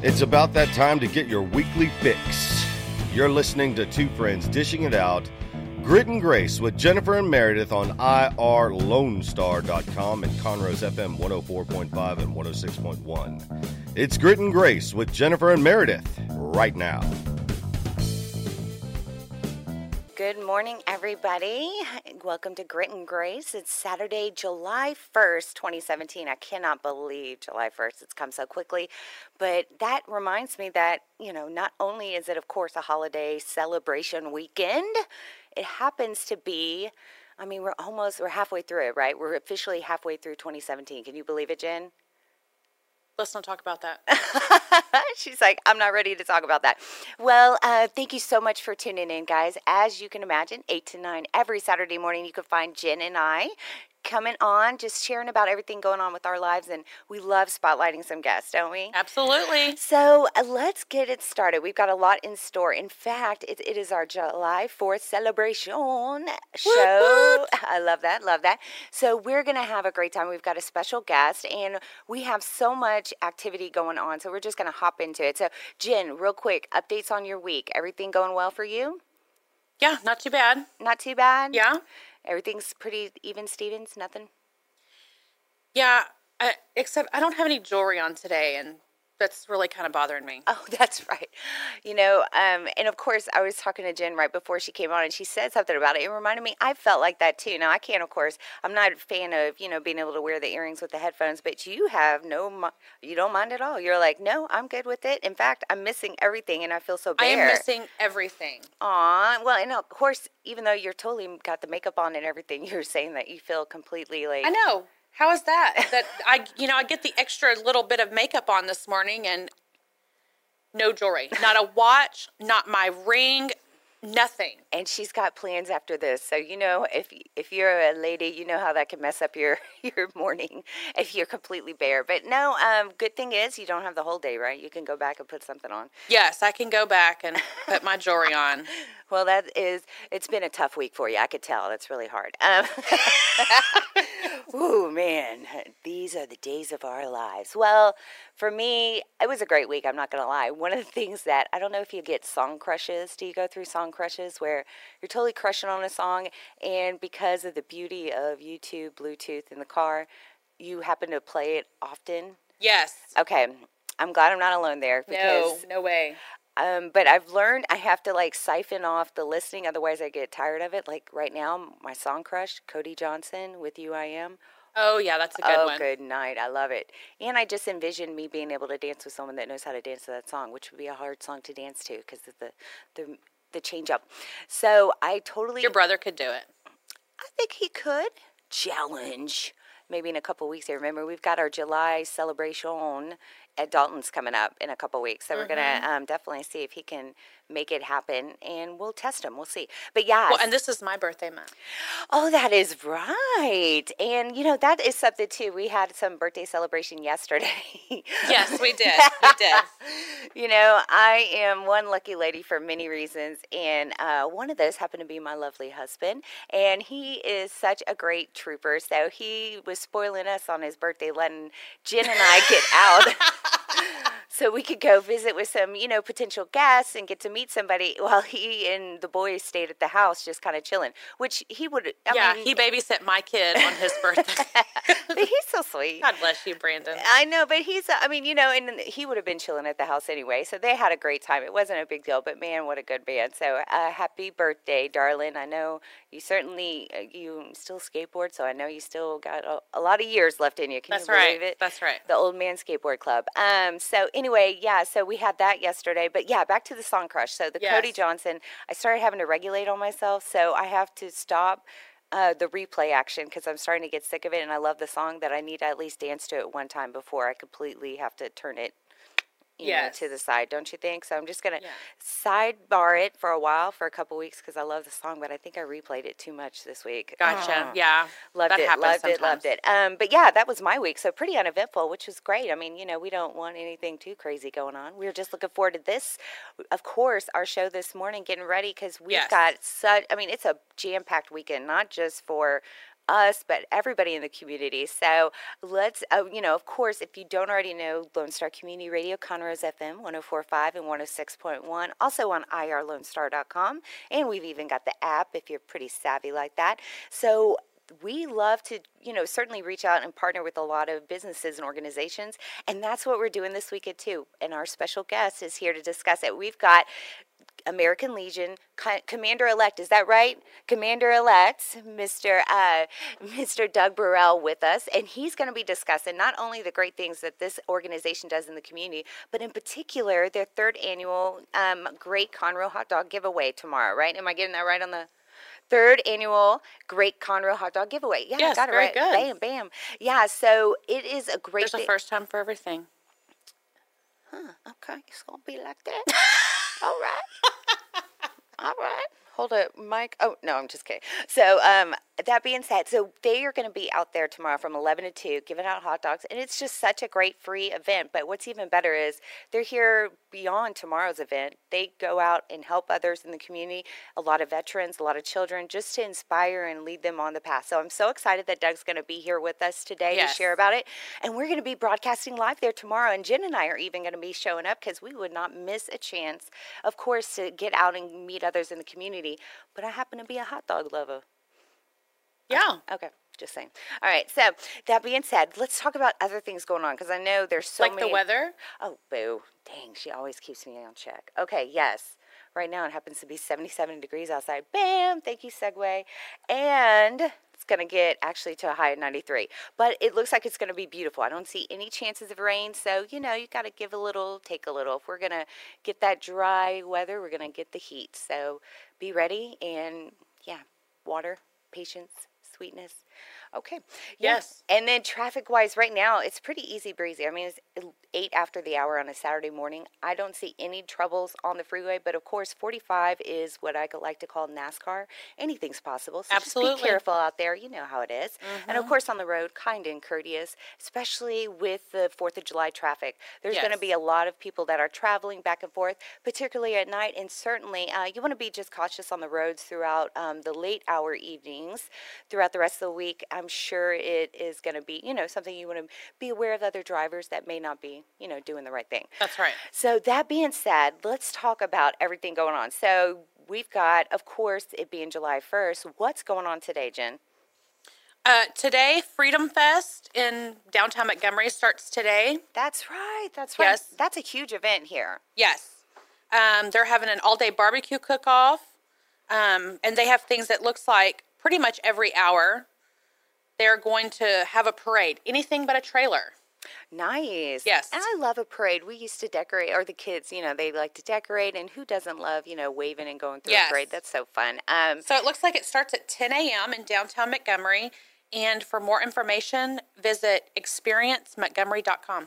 It's about that time to get your weekly fix. You're listening to two friends dishing it out. Grit and Grace with Jennifer and Meredith on IRLoneStar.com and Conroe's FM 104.5 and 106.1. It's Grit and Grace with Jennifer and Meredith right now. Good morning, everybody. Welcome to Grit and Grace. It's Saturday, July 1st, 2017. I cannot believe July 1st. It's come so quickly. But that reminds me that, you know, not only is it, of course, a holiday celebration weekend, it happens to be, I mean, we're almost, we're halfway through it, right? We're officially halfway through 2017. Can you believe it, Jen? Let's not talk about that. She's like, I'm not ready to talk about that. Well, uh, thank you so much for tuning in, guys. As you can imagine, 8 to 9 every Saturday morning, you can find Jen and I coming on, just sharing about everything going on with our lives. And we love spotlighting some guests, don't we? Absolutely. So uh, let's get it started. We've got a lot in store. In fact, it, it is our July 4th celebration show. I love that. Love that. So we're going to have a great time. We've got a special guest, and we have so much activity going on. So we're just going to hop into it. So, Jen, real quick, updates on your week. Everything going well for you? Yeah, not too bad. Not too bad? Yeah. Everything's pretty even, Stevens? Nothing? Yeah, I, except I don't have any jewelry on today, and that's really kind of bothering me. Oh, that's right. You know, um, and of course, I was talking to Jen right before she came on, and she said something about it. It reminded me, I felt like that too. Now, I can't, of course, I'm not a fan of, you know, being able to wear the earrings with the headphones, but you have no, you don't mind at all. You're like, no, I'm good with it. In fact, I'm missing everything, and I feel so bare. I am missing everything. Aw, well, and of course, even though you're totally got the makeup on and everything, you're saying that you feel completely like. I know. How is that? That I, you know, I get the extra little bit of makeup on this morning and no jewelry, not a watch, not my ring, nothing. And she's got plans after this, so you know if if you're a lady, you know how that can mess up your your morning if you're completely bare. But no, um, good thing is you don't have the whole day, right? You can go back and put something on. Yes, I can go back and put my jewelry on. Well, that is, it's been a tough week for you. I could tell. That's really hard. Um, ooh, man, these are the days of our lives. Well, for me, it was a great week. I'm not going to lie. One of the things that, I don't know if you get song crushes. Do you go through song crushes where you're totally crushing on a song, and because of the beauty of YouTube, Bluetooth in the car, you happen to play it often? Yes. Okay. I'm glad I'm not alone there because no, no way. Um, but I've learned I have to like siphon off the listening, otherwise I get tired of it. Like right now, my song crush, Cody Johnson with "You I Am." Oh yeah, that's a good oh, one. good night. I love it. And I just envision me being able to dance with someone that knows how to dance to that song, which would be a hard song to dance to because of the the the change up. So I totally. Your brother could do it. I think he could. Challenge. Maybe in a couple weeks. I remember we've got our July celebration at Dalton's coming up in a couple weeks, so mm-hmm. we're gonna um, definitely see if he can make it happen, and we'll test them. We'll see. But yeah. Well, and this is my birthday month. Oh, that is right. And you know that is something too. We had some birthday celebration yesterday. yes, we did. We did. you know, I am one lucky lady for many reasons, and uh, one of those happened to be my lovely husband, and he is such a great trooper. So he was spoiling us on his birthday, letting Jen and I get out. so we could go visit with some, you know, potential guests and get to meet somebody while he and the boys stayed at the house just kind of chilling, which he would. I yeah, mean, he babysat my kid on his birthday. but he's so sweet. God bless you, Brandon. I know, but he's, I mean, you know, and he would have been chilling at the house anyway. So they had a great time. It wasn't a big deal, but man, what a good band. So uh, happy birthday, darling. I know you certainly, uh, you still skateboard, so I know you still got a, a lot of years left in you. Can That's you believe right. it? That's right. The Old Man Skateboard Club. Um, so anyway, yeah, so we had that yesterday. But yeah, back to the song crush. So the Yes. Cody Johnson, I started having to regulate on myself, so I have to stop uh, the replay action because I'm starting to get sick of it, and I love the song that I need to at least dance to it one time before I completely have to turn it. You Yes. know, to the side, don't you think? So I'm just gonna Yeah. sidebar it for a while, for a couple weeks, because I love the song, but I think I replayed it too much this week. Gotcha. Oh. Yeah. Loved that it, loved it, loved it. Um, but yeah, that was my week. So pretty uneventful, which was great. I mean, you know, we don't want anything too crazy going on. We were just looking forward to this. Of course, our show this morning, getting ready because we've Yes. got such. I mean, it's a jam-packed weekend, not just for us, but everybody in the community. So let's, uh, you know, of course, if you don't already know, Lone Star Community Radio, Conroe's FM 1045 and 106.1, also on irlonestar.com. And we've even got the app if you're pretty savvy like that. So we love to, you know, certainly reach out and partner with a lot of businesses and organizations. And that's what we're doing this weekend too. And our special guest is here to discuss it. We've got American Legion Commander Elect. Is that right? Commander Elect, Mr. Uh, Mr. Doug Burrell, with us, and he's going to be discussing not only the great things that this organization does in the community, but in particular their third annual um, Great Conroe Hot Dog Giveaway tomorrow. Right? Am I getting that right on the? Third annual Great Conroe Hot Dog Giveaway. Yeah, yes, got it very right. Good. Bam, bam. Yeah, so it is a great. There's a first time for everything. Huh? Okay, it's gonna be like that. All right. All right. Hold it, Mike. Oh, no, I'm just kidding. So, um, that being said, so they are going to be out there tomorrow from 11 to 2 giving out hot dogs. And it's just such a great free event. But what's even better is they're here beyond tomorrow's event. They go out and help others in the community, a lot of veterans, a lot of children, just to inspire and lead them on the path. So I'm so excited that Doug's going to be here with us today Yes. to share about it. And we're going to be broadcasting live there tomorrow. And Jen and I are even going to be showing up because we would not miss a chance, of course, to get out and meet others in the community. But I happen to be a hot dog lover. Yeah. Okay, just saying. All right. So that being said, let's talk about other things going on because I know there's so like many. the weather. Oh, boo! Dang, she always keeps me on check. Okay, yes. Right now it happens to be 77 degrees outside. Bam! Thank you, segue. And it's going to get actually to a high of 93. But it looks like it's going to be beautiful. I don't see any chances of rain. So, you know, you got to give a little, take a little. If we're going to get that dry weather, we're going to get the heat. So be ready and, yeah, water, patience, sweetness. Okay. Yeah. Yes. And then traffic wise, right now, it's pretty easy breezy. I mean, it's eight after the hour on a Saturday morning. I don't see any troubles on the freeway, but of course, 45 is what I like to call NASCAR. Anything's possible. So Absolutely. be careful out there. You know how it is. And of course, on the road, kind and courteous, especially with the 4th of July traffic. There's going to be a lot of people that are traveling back and forth, particularly at night. And certainly, uh, you want to be just cautious on the roads throughout um, the late hour evenings, throughout the rest of the week. I'm sure it is going to be, you know, something you want to be aware of other drivers that may not be, you know, doing the right thing. That's right. So that being said, let's talk about everything going on. So we've got, of course, it being July 1st. What's going on today, Jen? Uh, today, Freedom Fest in downtown Montgomery starts today. That's right. That's right. Yes. That's a huge event here. Yes. Um, they're having an all day barbecue cook off. Um, and they have things that looks like pretty much every hour. They're going to have a parade, anything but a trailer. Nice. Yes. And I love a parade. We used to decorate, or the kids, you know, they like to decorate. And who doesn't love, you know, waving and going through Yes. a parade? That's so fun. Um, So it looks like it starts at 10 a.m. in downtown Montgomery. And for more information, visit experiencemontgomery.com.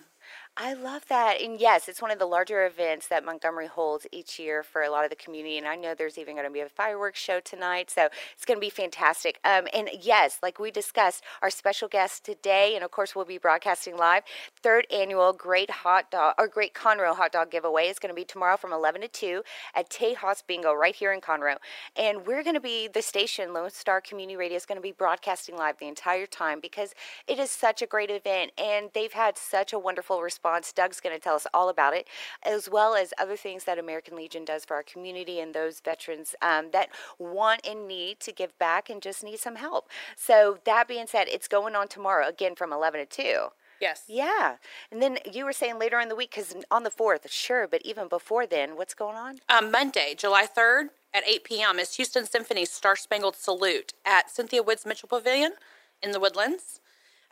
I love that. And yes, it's one of the larger events that Montgomery holds each year for a lot of the community. And I know there's even going to be a fireworks show tonight. So it's going to be fantastic. Um, and yes, like we discussed, our special guest today, and of course, we'll be broadcasting live, third annual Great Hot Dog or Great Conroe Hot Dog Giveaway is going to be tomorrow from 11 to 2 at Tejas Bingo right here in Conroe. And we're going to be, the station, Lone Star Community Radio, is going to be broadcasting live the entire time because it is such a great event and they've had such a wonderful response. Doug's going to tell us all about it, as well as other things that American Legion does for our community and those veterans um, that want and need to give back and just need some help. So, that being said, it's going on tomorrow again from 11 to 2. Yes. Yeah. And then you were saying later in the week, because on the 4th, sure, but even before then, what's going on? Um, Monday, July 3rd at 8 p.m. is Houston Symphony's Star Spangled Salute at Cynthia Woods Mitchell Pavilion in the Woodlands.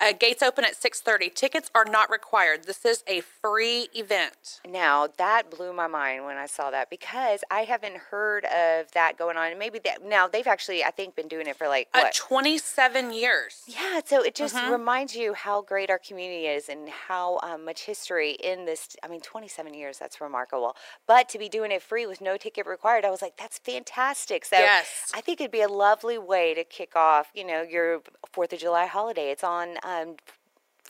Uh, gates open at 6.30. Tickets are not required. This is a free event. Now that blew my mind when I saw that because I haven't heard of that going on. And maybe that now they've actually I think been doing it for like Uh, what? 27 years. yeah, so it just Mm-hmm. reminds you how great our community is and how um, much history in this. I mean, 27 years, that's remarkable. But to be doing it free with no ticket required, I was like, that's fantastic. So Yes. I think it'd be a lovely way to kick off, you know, your 4th of July holiday. It's on um, Um,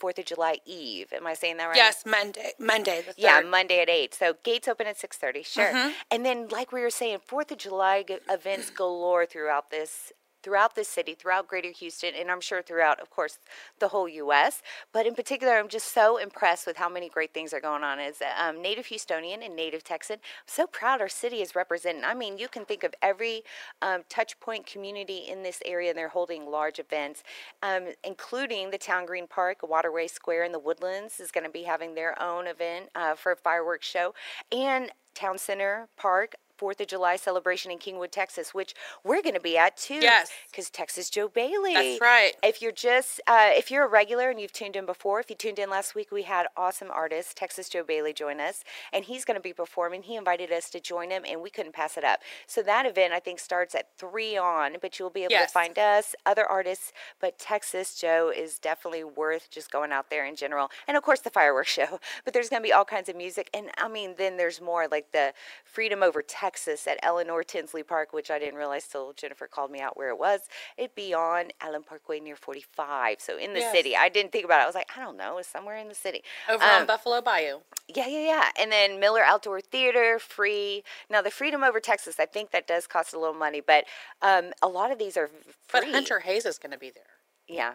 4th of July Eve. Am I saying that right? Yes, Monday. Monday the 3rd. Yeah, Monday at eight. So gates open at six thirty. Sure. Mm-hmm. And then, like we were saying, Fourth of July events galore throughout this throughout the city, throughout Greater Houston, and I'm sure throughout, of course, the whole U.S. But in particular, I'm just so impressed with how many great things are going on. As a um, native Houstonian and native Texan, I'm so proud our city is representing. I mean, you can think of every um, touch point community in this area, and they're holding large events, um, including the Town Green Park, Waterway Square, and the Woodlands is going to be having their own event uh, for a fireworks show, and Town Center Park Fourth of July celebration in Kingwood, Texas, which we're going to be at too. Yes, because Texas Joe Bailey. That's right. If you're just uh, if you're a regular and you've tuned in before, if you tuned in last week, we had awesome artist Texas Joe Bailey join us, and he's going to be performing. He invited us to join him, and we couldn't pass it up. So that event I think starts at three on, but you'll be able yes. to find us, other artists. But Texas Joe is definitely worth just going out there in general, and of course the fireworks show. But there's going to be all kinds of music, and I mean then there's more like the Freedom Over Texas at Eleanor Tinsley Park, which I didn't realize till Jennifer called me out where it was. It'd be on Allen Parkway near 45, so in the Yes. city. I didn't think about it. I was like, I don't know, it's somewhere in the city. Over Um, on Buffalo Bayou. Yeah, yeah, yeah. And then Miller Outdoor Theater, free. Now, the Freedom Over Texas, I think that does cost a little money, but um, a lot of these are free. But Hunter Hayes is going to be there. Yeah.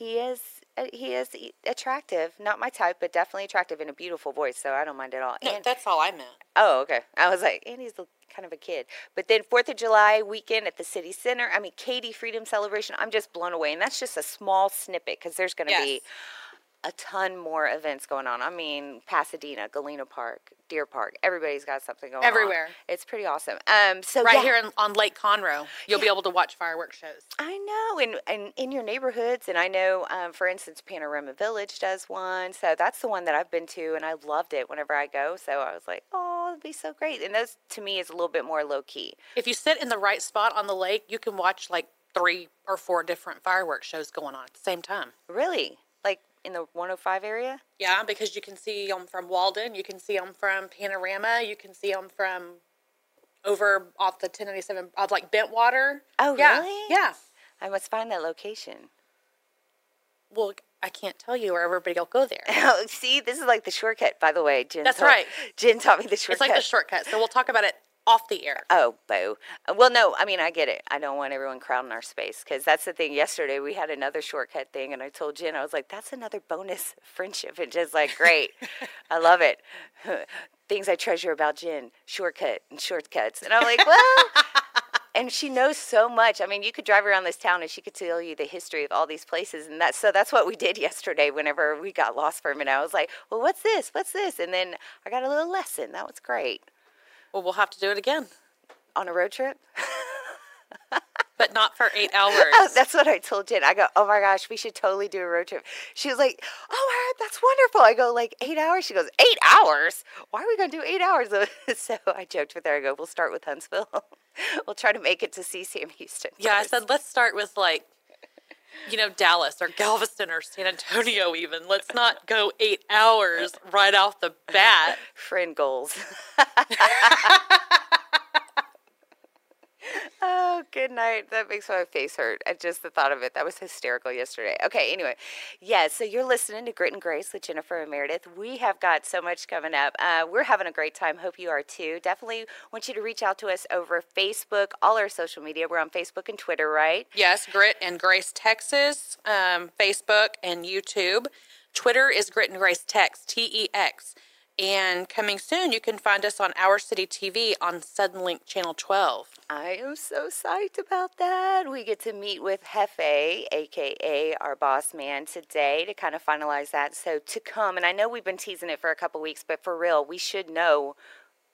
He is. uh, He is attractive, not my type, but definitely attractive and a beautiful voice, so I don't mind at all. No, and that's all I meant. Oh, okay. I was like, and he's kind of a kid. But then Fourth of July weekend at the city center. I mean, Katy Freedom Celebration. I'm just blown away, and that's just a small snippet because there's going to Yes. be a ton more events going on. I mean, Pasadena, Galena Park, Deer Park. Everybody's got something going on Everywhere. It's pretty awesome. Um, so Right yeah. here in, on Lake Conroe, you'll be able to watch fireworks shows. I know, and, and in your neighborhoods, and I know, um, for instance, Panorama Village does one. So that's the one that I've been to, and I loved it whenever I go. So I was like, oh, it'd be so great. And those, to me, is a little bit more low key. If you sit in the right spot on the lake, you can watch like three or four different fireworks shows going on at the same time. Really? In the 105 area? Yeah, because you can see them from Walden, you can see them from Panorama, you can see them from over off the 1097, off like Bentwater. Oh, yeah, really? Yeah. I must find that location. Well, I can't tell you where everybody will go there. Oh, see, this is like the shortcut, by the way. Jen That's taught- right. Jen taught me the shortcut. It's like the shortcut. So we'll talk about it off the air. Oh, boo. Uh, Well, no, I mean, I get it. I don't want everyone crowding our space because that's the thing. Yesterday, we had another shortcut thing, and I told Jen, I was like, that's another bonus friendship. And Jen's like, great. I love it. Things I treasure about Jen shortcut and shortcuts. And I'm like, well, and she knows so much. I mean, you could drive around this town and she could tell you the history of all these places, and that's so that's what we did yesterday. Whenever we got lost for a minute, I was like, "Well, what's this? What's this?" And then I got a little lesson. That was great Well, we'll have to do it again, on a road trip. but not for eight hours. Oh, that's what I told Jen. I go, "Oh my gosh, we should totally do a road trip." She was like, "Oh, that's wonderful." I go, "Like eight hours?" She goes, eight hours? Why are we gonna do eight hours?" so I joked with her. I go, "We'll start with Huntsville. we'll try to make it to CCM Houston." yeah, I said let's start with like, you know, Dallas or Galveston or San Antonio. Even let's not go eight hours right off the bat. friend goals. oh, good night. That makes my face hurt. I just the thought of it. That was hysterical yesterday. Okay, anyway. Yeah, so you're listening to Grit and Grace with Jennifer and Meredith. We have got so much coming up. Uh, we're having a great time. Hope you are too. Definitely want you to reach out to us over Facebook, all our social media. We're on Facebook and Twitter, right? Yes, Grit and Grace Texas, um, Facebook and YouTube. Twitter is Grit and Grace Tex, T E X. And coming soon, you can find us on Our City TV on Suddenlink Channel 12. I am so psyched about that. We get to meet with Jefe, aka our boss man, today to kind of finalize that. So to come, and I know we've been teasing it for a couple weeks, but for real, we should know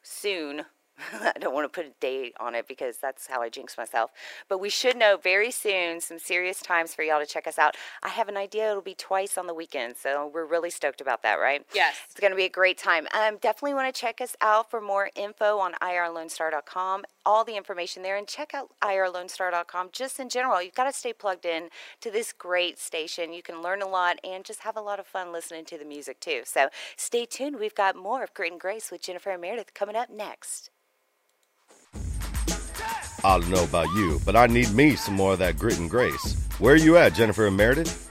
soon. I don't want to put a date on it because that's how I jinx myself. But we should know very soon some serious times for y'all to check us out. I have an idea it'll be twice on the weekend, so we're really stoked about that, right? Yes. It's going to be a great time. Um, definitely want to check us out for more info on irlonestar.com, all the information there, and check out irlonestar.com just in general. You've got to stay plugged in to this great station. You can learn a lot and just have a lot of fun listening to the music too. So stay tuned. We've got more of Grit and Grace with Jennifer and Meredith coming up next. I don't know about you, but I need me some more of that grit and grace. Where are you at, Jennifer and Meredith?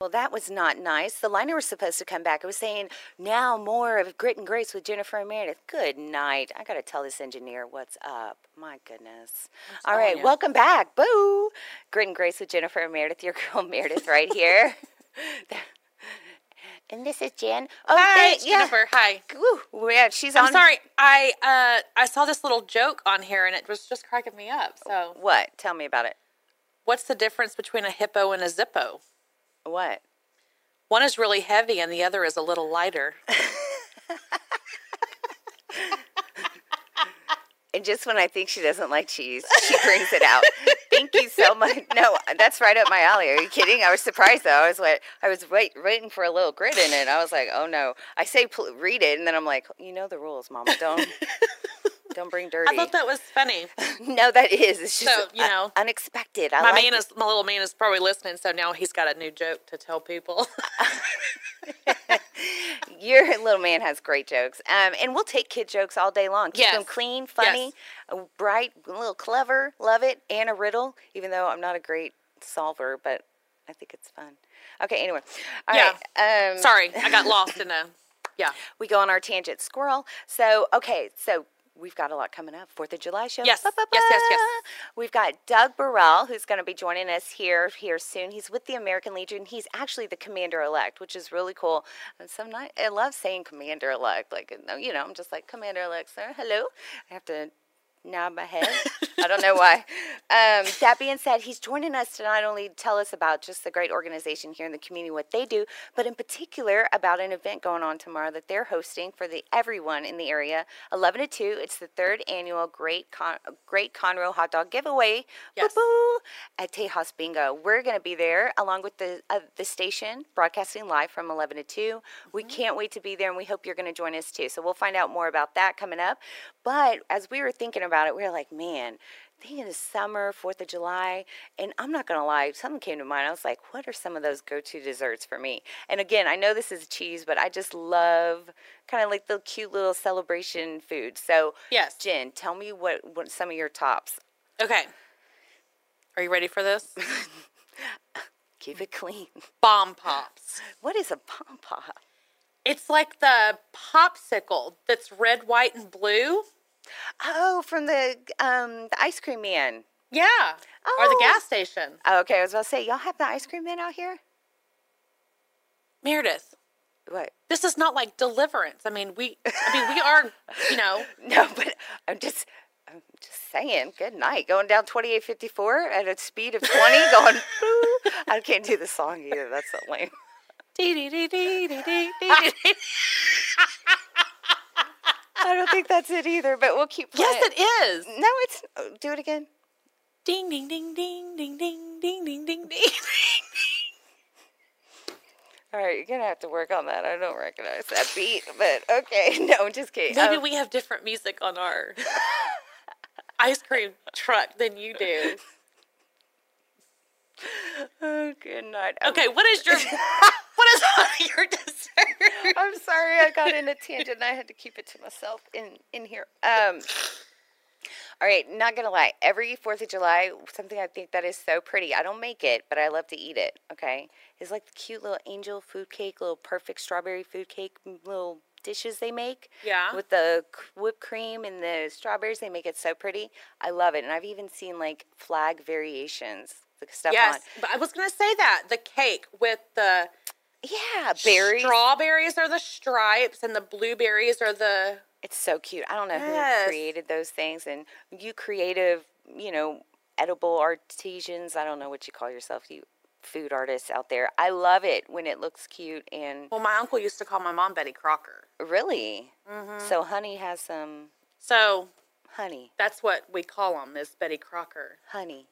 Well, that was not nice. The liner was supposed to come back. It was saying, now more of Grit and Grace with Jennifer and Meredith. Good night. I got to tell this engineer what's up. My goodness. All telling right, you. welcome back. Boo. Grit and Grace with Jennifer and Meredith. Your girl Meredith right here. and this is Jen. Oh, Hi, thank- yeah. Jennifer. Hi. Woo, yeah, she's I'm on. sorry. I uh, I saw this little joke on here, and it was just cracking me up. So, What? Tell me about it. what's the difference between a hippo and a zippo? What? One is really heavy, and the other is a little lighter. And just when I think she doesn't like cheese, she brings it out. Thank you so much. No, that's right up my alley. Are you kidding? I was surprised though. I was like, I was wait, waiting for a little grit in it. I was like, oh no. I say pl- read it, and then I'm like, you know the rules, Mama. Don't don't bring dirty. I thought that was funny. no, that is. It's just So, you uh, know, unexpected. I My like man it. is my little man is probably listening, so now he's got a new joke to tell people. Your little man has great jokes. Um, and we'll take kid jokes all day long. Keep them clean, funny, uh, bright, a little clever. Love it. And a riddle, even though I'm not a great solver, but I think it's fun. Okay, anyway. All Yeah. right. Um, Sorry, I got lost in a. Yeah. we go on our tangent squirrel. So, okay, so we've got a lot coming up. Fourth of July show. Yes, Ba, ba, yes, yes, yes. We've got Doug Burrell, who's going to be joining us here here soon. He's with the American Legion. He's actually the commander elect, which is really cool. And so. I love saying commander elect. Like, you know, I'm just like commander elect, sir. Hello. I have to nod my head. I don't know why. Um, that being said, he's joining us to not only tell us about just the great organization here in the community, what they do, but in particular about an event going on tomorrow that they're hosting for the everyone in the area. 11 to 2. It's the third annual Great Con- Great Conroe Hot Dog Giveaway. Yes. Boo-boo, at Tejas Bingo. We're going to be there along with the uh, the station broadcasting live from 11 to 2. We can't wait to be there and we hope you're going to join us too. So we'll find out more about that coming up. But as we were thinking about it, we were like, man, thinking of summer, 4th of July, and I'm not going to lie, something came to mind. I was like, what are some of those go-to desserts for me? And again, I know this is cheese, but I just love kind of like the cute little celebration food. So, Yes. Jen, tell me what, what some of your tops. Okay. Are you ready for this? Keep it clean. Bomb pops. What is a pom pop? It's like the popsicle that's red, white, and blue. Oh, from the um the ice cream man. Yeah. Or the Oh. gas station. Oh, okay, I was about to say, y'all have the ice cream man out here? Meredith, What? this is not like deliverance. I mean, we I mean, we are, you know, No, but I'm just I'm just saying, good night. Going down 2854 at a speed of 20, going. I can't do the song either. That's so lame. I don't think that's it either, but we'll keep playing. Yes, it is. No, it's. oh, Do it again. Ding ding ding ding ding ding ding ding ding ding. All right, you're going to have to work on that. I don't recognize that beat, but okay. No, just kidding. Maybe Um, we have different music on our ice cream truck than you do. oh, good night. Okay, what is your what is on your dessert? I'm sorry, I got in a tangent. and I had to keep it to myself in in here. Um. All right, not gonna lie. Every Fourth of July, something I think that is so pretty. I don't make it, but I love to eat it. Okay, is like the cute little angel food cake, little perfect strawberry food cake, little dishes they make. Yeah. With the whipped cream and the strawberries, they make it so pretty. I love it, and I've even seen like flag variations, the stuff Yes, on. but I was gonna say that the cake with the Yeah, berries. strawberries are the stripes and the blueberries are the It's so cute. I don't know Yes. who created those things, and you creative, you know, edible artisans. I don't know what you call yourself, you food artists out there. I love it when it looks cute and well. My uncle used to call my mom Betty Crocker, really. Mm-hmm. So honey has some so honey, that's what we call them is Betty Crocker. honey.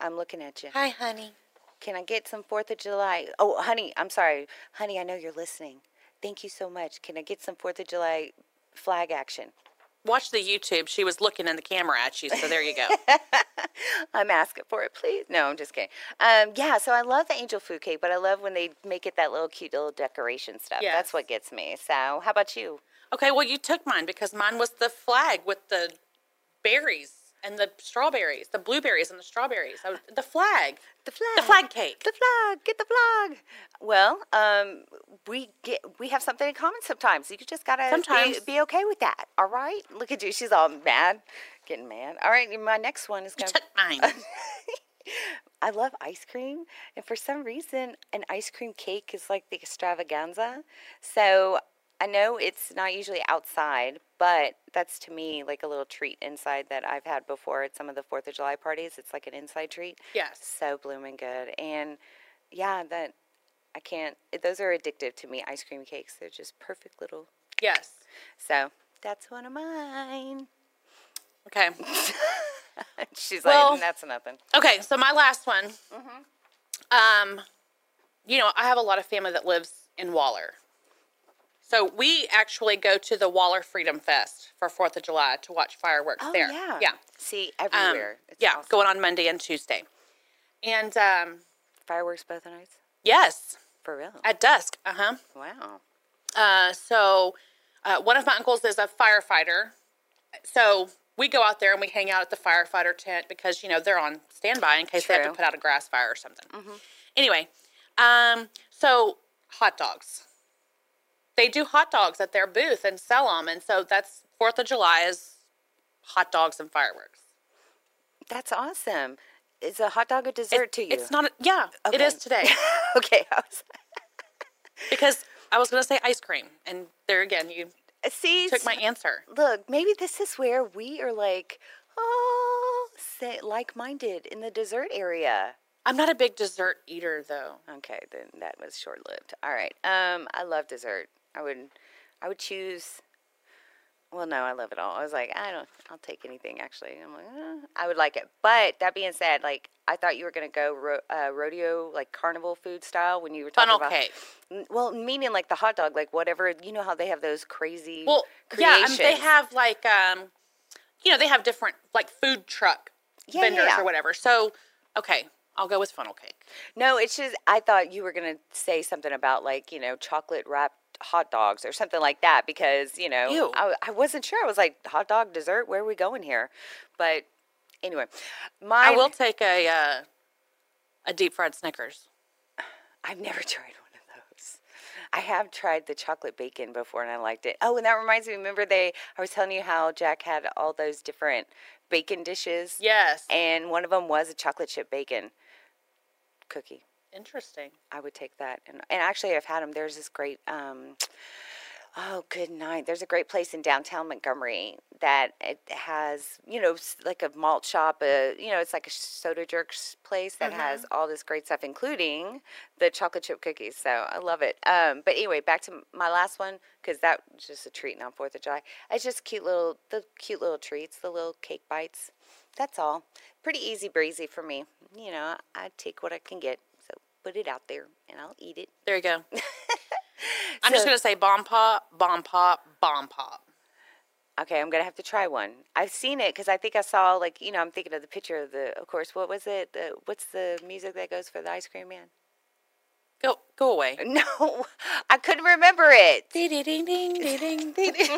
I'm looking at you. Hi, honey. Can I get some Fourth of July? Oh, honey, I'm sorry, honey. I know you're listening. Thank you so much. Can I get some Fourth of July flag action? Watch the YouTube. She was looking in the camera at you, so there you go. I'm asking for it, please. No, I'm just kidding. Um, yeah, so I love the angel food cake, but I love when they make it that little cute little decoration stuff. Yes. That's what gets me. So, how about you? okay, well you took mine because mine was the flag with the berries. And the strawberries, the blueberries and the strawberries. The flag. The flag. The flag cake. The flag. Get the flag. Well, um, we get we have something in common sometimes. You just gotta Sometimes. Be, be okay with that. All right. Look at you. She's all mad, getting mad. All right. My next one is gonna. took mine. I love ice cream, and for some reason, an ice cream cake is like the extravaganza. So I know it's not usually outside, but that's to me like a little treat inside that I've had before at some of the Fourth of July parties. It's like an inside treat. Yes. So blooming good, and yeah, that I can't. Those are addictive to me. Ice cream cakes. They're just perfect little. yes. So that's one of mine. Okay. She's Well- like, that's nothing. Okay, so my last one. Um, you know, I have a lot of family that lives in Waller. So we actually go to the Waller Freedom Fest for Fourth of July to watch fireworks Oh there. yeah. Yeah. See Um, everywhere. It's yeah, awesome. going on Monday and Tuesday. And um, Fireworks both nights? yes, For real? at dusk. Uh huh. wow. Uh, so uh, one of my uncles is a firefighter. So we go out there and we hang out at the firefighter tent because you know they're on standby in case they have to put out a grass fire or something. Anyway, um, so hot dogs. They do hot dogs at their booth and sell them, and so that's Fourth of July is hot dogs and fireworks. That's awesome. Is a hot dog a dessert to you? It's not. A, yeah, it Okay. is today okay. I was, because I was going to say ice cream, and there again you see, took my answer. look, maybe this is where we are like, oh, say, like-minded in the dessert area. I'm not a big dessert eater though. Okay, then that was short-lived. All right. Um, I love dessert. I would, I would choose. Well, no, I love it all. I was like, I don't. I'll take anything. Actually, I'm like, eh, I would like it. But that being said, like, I thought you were gonna go ro- uh, rodeo, like carnival food style, when you were talking about Funnel about. cake. N- Well, meaning like the hot dog, like whatever. You know how they have those crazy. Well, yeah, I mean, they have like, um, you know, they have different like food truck Yeah, yeah, vendors yeah. or whatever. So, okay, I'll go with funnel cake. No, it's just I thought you were gonna say something about like you know chocolate wrapped hot dogs or something like that because you know I, I wasn't sure. I was like hot dog dessert. Where are we going here? But anyway, my I will take a uh, a deep fried Snickers. I've never tried one of those. I have tried the chocolate bacon before and I liked it. Oh, and that reminds me. Remember they? I was telling you how Jack had all those different bacon dishes. Yes, And one of them was a chocolate chip bacon cookie. Interesting. I would take that. And, and actually, I've had them. There's this great, um, oh, good night. There's a great place in downtown Montgomery that it has, you know, like a malt shop. Uh, you know, it's like a soda jerks place that has all this great stuff, including the chocolate chip cookies. So I love it. Um, but anyway, back to my last one because that was just a treat on Fourth of July. It's just cute little, the cute little treats, the little cake bites. That's all. Pretty easy breezy for me. You know, I take what I can get. So put it out there and I'll eat it. There you go. I'm just gonna say bomb pop, bomb pop, bomb pop. Okay, I'm gonna have to try one. I've seen it because I think I saw like you know I'm thinking of the picture of the of course what was it the what's the music that goes for the ice cream man? Go go away. No, I couldn't remember it. Ding ding ding ding ding ding.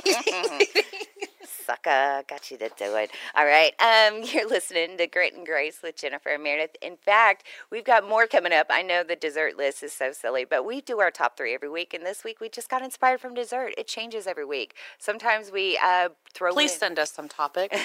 Sucker, got you to do it. All right, um, you're listening to Grit and Grace with Jennifer and Meredith. In fact, we've got more coming up. I know the dessert list is so silly, but we do our top three every week, and this week we just got inspired from dessert. It changes every week. Sometimes we uh, throw Please in. send us some topics.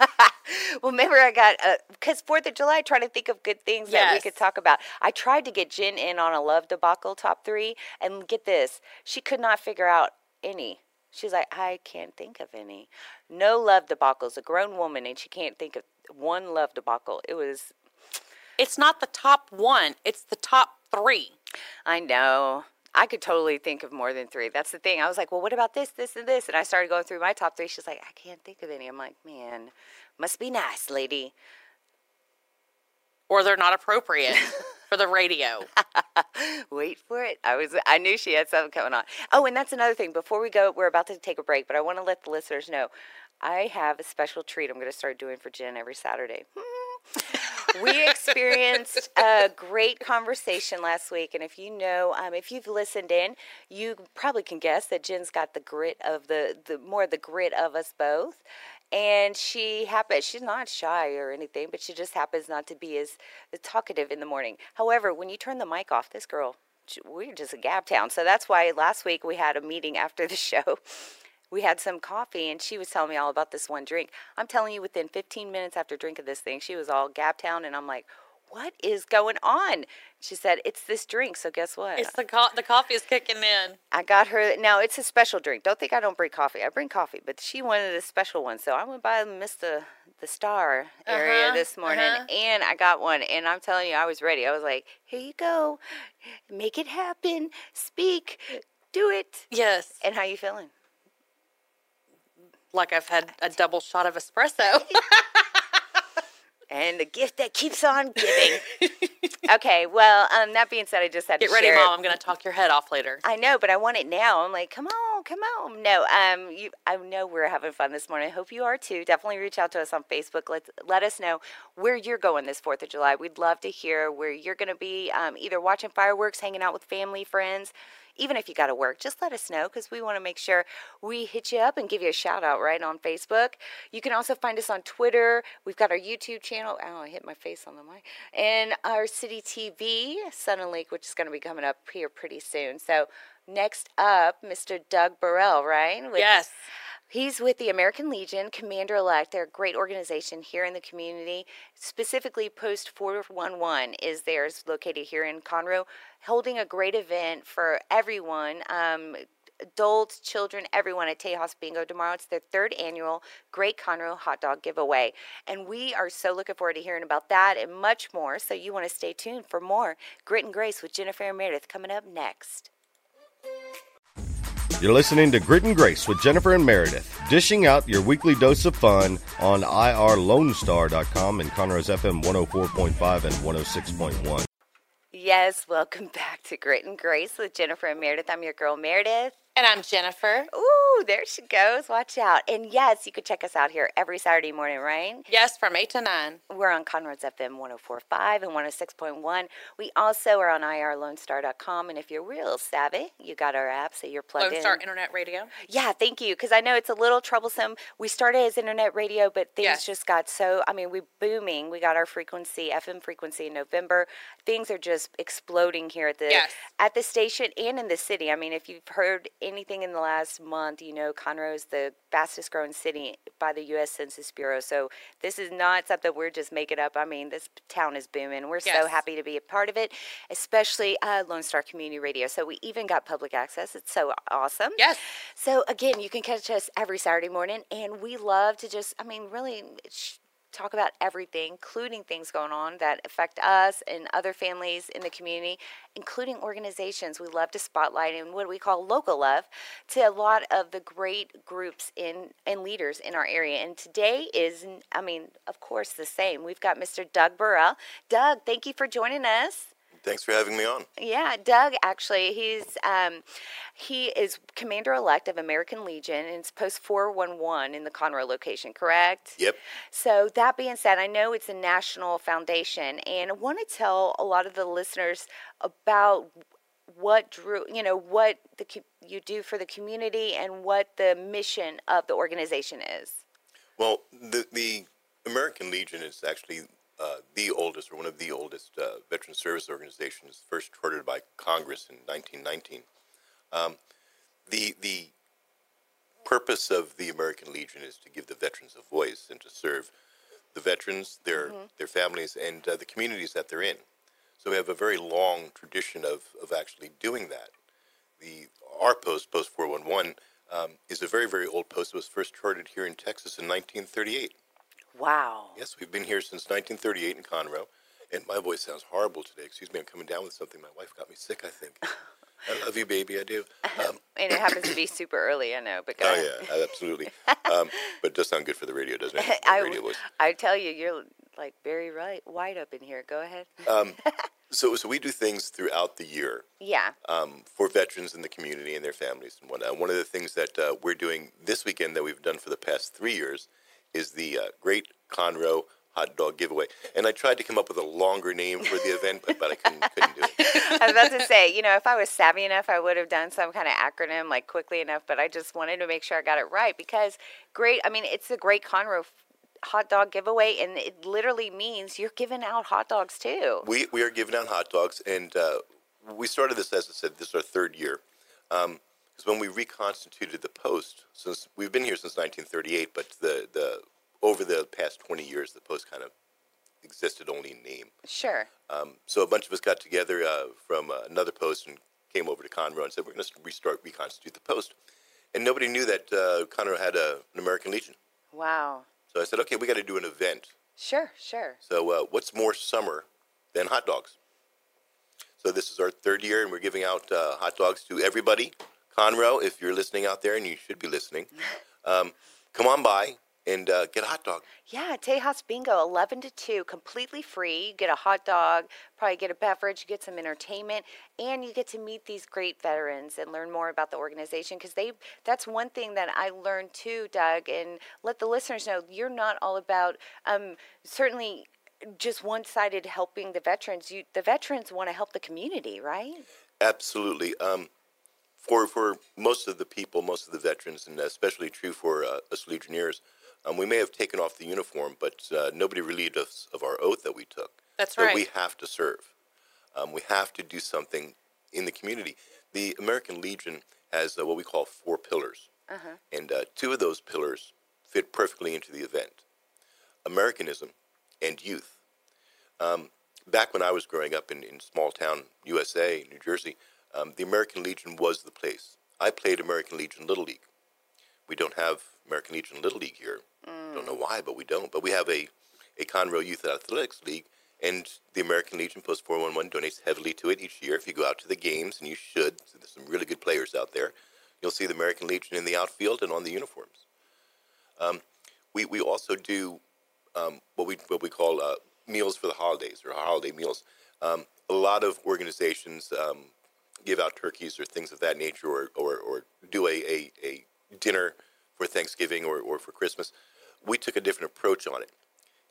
well, remember I got because Fourth of July, trying to think of good things that we could talk about. I tried to get Jen in on a love debacle top three, and get this, she could not figure out any. She's like, I can't think of any. No love debacles. A grown woman, and she can't think of one love debacle. It was, It's not the top one; it's the top three. I know. I could totally think of more than three. That's the thing. I was like, well, what about this, this, and this? And I started going through my top three. She's like, I can't think of any. I'm like, man, must be nice, lady. or they're not appropriate for the radio. Wait for it. I was I knew she had something coming on. Oh, and that's another thing. Before we go, we're about to take a break, but I want to let the listeners know I have a special treat I'm going to start doing for Jen every Saturday. we experienced a great conversation last week, and if you know, um, if you've listened in, you probably can guess that Jen's got the grit of the the more the grit of us both. And she happens she's not shy or anything, but she just happens not to be as, talkative in the morning. However, when you turn the mic off, this girl, we're just a gab town. So that's why last week we had a meeting after the show. We had some coffee, and she was telling me all about this one drink. I'm telling you, within 15 minutes after drinking this thing, she was all gab town, and I'm like, "What is going on?" She said, "It's this drink." So guess what? It's the co- the coffee is kicking in. I got her now. It's a special drink. Don't think I don't bring coffee. I bring coffee, but she wanted a special one, so I went by Mr. the Star area Uh-huh, this morning, uh-huh. and I got one. And I'm telling you, I was ready. I was like, "Here you go, make it happen. Speak, do it." Yes, And how you feeling? like I've had a double shot of espresso. And the gift that keeps on giving. okay, well, um, that being said, I just had Get to ready, share mom. I'm going to talk your head off later. I know, but I want it now. I'm like, come on, come on. No, um, you, I know we're having fun this morning. I hope you are too. Definitely reach out to us on Facebook. Let let us know where you're going this Fourth of July. We'd love to hear where you're going to be. Um, either watching fireworks, hanging out with family, friends. Even if you got to work, just let us know because we want to make sure we hit you up and give you a shout out right on Facebook. You can also find us on Twitter. We've got our YouTube channel. Oh, I hit my face on the mic. And our City TV, Suddenlink, which is going to be coming up here pretty soon. So next up, Mr. Doug Burrell, right? Yes. He's with the American Legion, Commander Elect. They're a great organization here in the community. Specifically, Post 411 is theirs, located here in Conroe, holding a great event for everyone. Um, Adults, children, everyone at Tejas Bingo tomorrow. It's their third annual Great Conroe Hot Dog Giveaway. And we are so looking forward to hearing about that and much more. So you want to stay tuned for more Grit and Grace with Jennifer and Meredith coming up next. You're listening to Grit and Grace with Jennifer and Meredith, dishing out your weekly dose of fun on irlonestar.com and Conroe's FM 104.5 and 106.1. Yes, welcome back to Grit and Grace with Jennifer and Meredith. I'm your girl, Meredith. And I'm Jennifer. Ooh, there she goes. Watch out. And yes, you could check us out here every Saturday morning, right? Yes, from 8 to 9. We're on Conroe's FM 1045 and 106.1. We also are on irlonestar.com. And if you're real savvy, you got our app, so you're plugged Lone in. Star Internet Radio. Yeah, thank you. Because I know it's a little troublesome. We started as internet radio, but things Yes. just got so. I mean, we're booming. We got our frequency, FM frequency in November. Things are just exploding here at the Yes. at the station and in the city. I mean, if you've heard anything in the last month, you know Conroe's the fastest growing city by the U.S. Census Bureau. So this is not something we're just making up. I mean, this town is booming. We're so happy to be a part of it, especially uh, Lone Star Community Radio. So we even got public access. It's so awesome. Yes. So again, you can catch us every Saturday morning, and we love to just, I mean, really sh- talk about everything, including things going on that affect us and other families in the community, including organizations. We love to spotlight and what we call local love to a lot of the great groups in and leaders in our area. And today is, I mean, of course, the same. We've got Mr. Doug Burrell. Doug, thank you for joining us. Thanks for having me on. Yeah, Doug. Actually, he's um, he is commander elect of American Legion, and it's post four one one in the Conroe location. Correct. Yep. So that being said, I know it's a national foundation, and I want to tell a lot of the listeners about what drew you know what the you do for the community and what the mission of the organization is. Well, the the American Legion is actually uh, the oldest, or one of the oldest, uh, veteran service organizations. First chartered by Congress in 1919. Um, the the purpose of the American Legion is to give the veterans a voice and to serve the veterans, their their families, and uh, the communities that they're in. So we have a very long tradition of, of actually doing that. The our post, Post 411, um, is a very, very old post. It was first chartered here in Texas in 1938. Wow. Yes, we've been here since 1938 in Conroe. And my voice sounds horrible today. Excuse me, I'm coming down with something. My wife got me sick, I think. I love you, baby. I do. Um, And it happens to be super early, I know. But oh, yeah, absolutely. Um, but it does sound good for the radio, doesn't it? I, radio voice. I tell you, you're like very right, wide up in here. Go ahead. So, so we do things throughout the year yeah. um, for veterans in the community and their families and whatnot. One of the things that uh, we're doing this weekend that we've done for the past three years is the uh, Great Conroe hot dog giveaway. And I tried to come up with a longer name for the event, but, but I couldn't, couldn't do it. I was about to say, you know, if I was savvy enough, I would have done some kind of acronym like quickly enough, but I just wanted to make sure I got it right because great, I mean, it's the great Conroe hot dog giveaway, and it literally means you're giving out hot dogs too. We, we are giving out hot dogs, and uh, we started this, as I said, this is our third year. Um, because when we reconstituted the post, since we've been here since 1938, but the, the over the past 20 years, the post kind of existed only in name. Sure. Um, so a bunch of us got together uh, from uh, another post and came over to Conroe and said, we're going to restart, reconstitute the post. And nobody knew that uh, Conroe had a, an American Legion. Wow. So I said, okay, we got to do an event. Sure, sure. So uh, what's more summer than hot dogs? So this is our third year, and we're giving out uh, hot dogs to everybody. Conroe, if you're listening out there, and you should be listening, um, come on by and uh, get a hot dog. Yeah, Tejas Bingo, 11 to 2, completely free. You get a hot dog, probably get a beverage, you get some entertainment, and you get to meet these great veterans and learn more about the organization because they that's one thing that I learned too, Doug, and let the listeners know you're not all about um, certainly just one-sided helping the veterans. You the veterans want to help the community, right? Absolutely. Um, for for most of the people, most of the veterans, and especially true for uh, us Legionnaires, um, we may have taken off the uniform, but uh, nobody relieved us of our oath that we took. That's that right. We have to serve. Um, we have to do something in the community. The American Legion has uh, what we call four pillars, and uh, two of those pillars fit perfectly into the event: Americanism and youth. Um, back when I was growing up in, in small town USA, New Jersey, um, the American Legion was the place. I played American Legion Little League. We don't have American Legion Little League here. Don't know why, but we don't. But we have a, a Conroe Youth Athletics League, and the American Legion Post 411 donates heavily to it each year. If you go out to the games, and you should, so there's some really good players out there, you'll see the American Legion in the outfield and on the uniforms. Um, we, we also do um, what we what we call uh, meals for the holidays or holiday meals. Um, a lot of organizations um, give out turkeys or things of that nature, or or, or do a, a, a dinner for Thanksgiving or, or for Christmas. We took a different approach on it.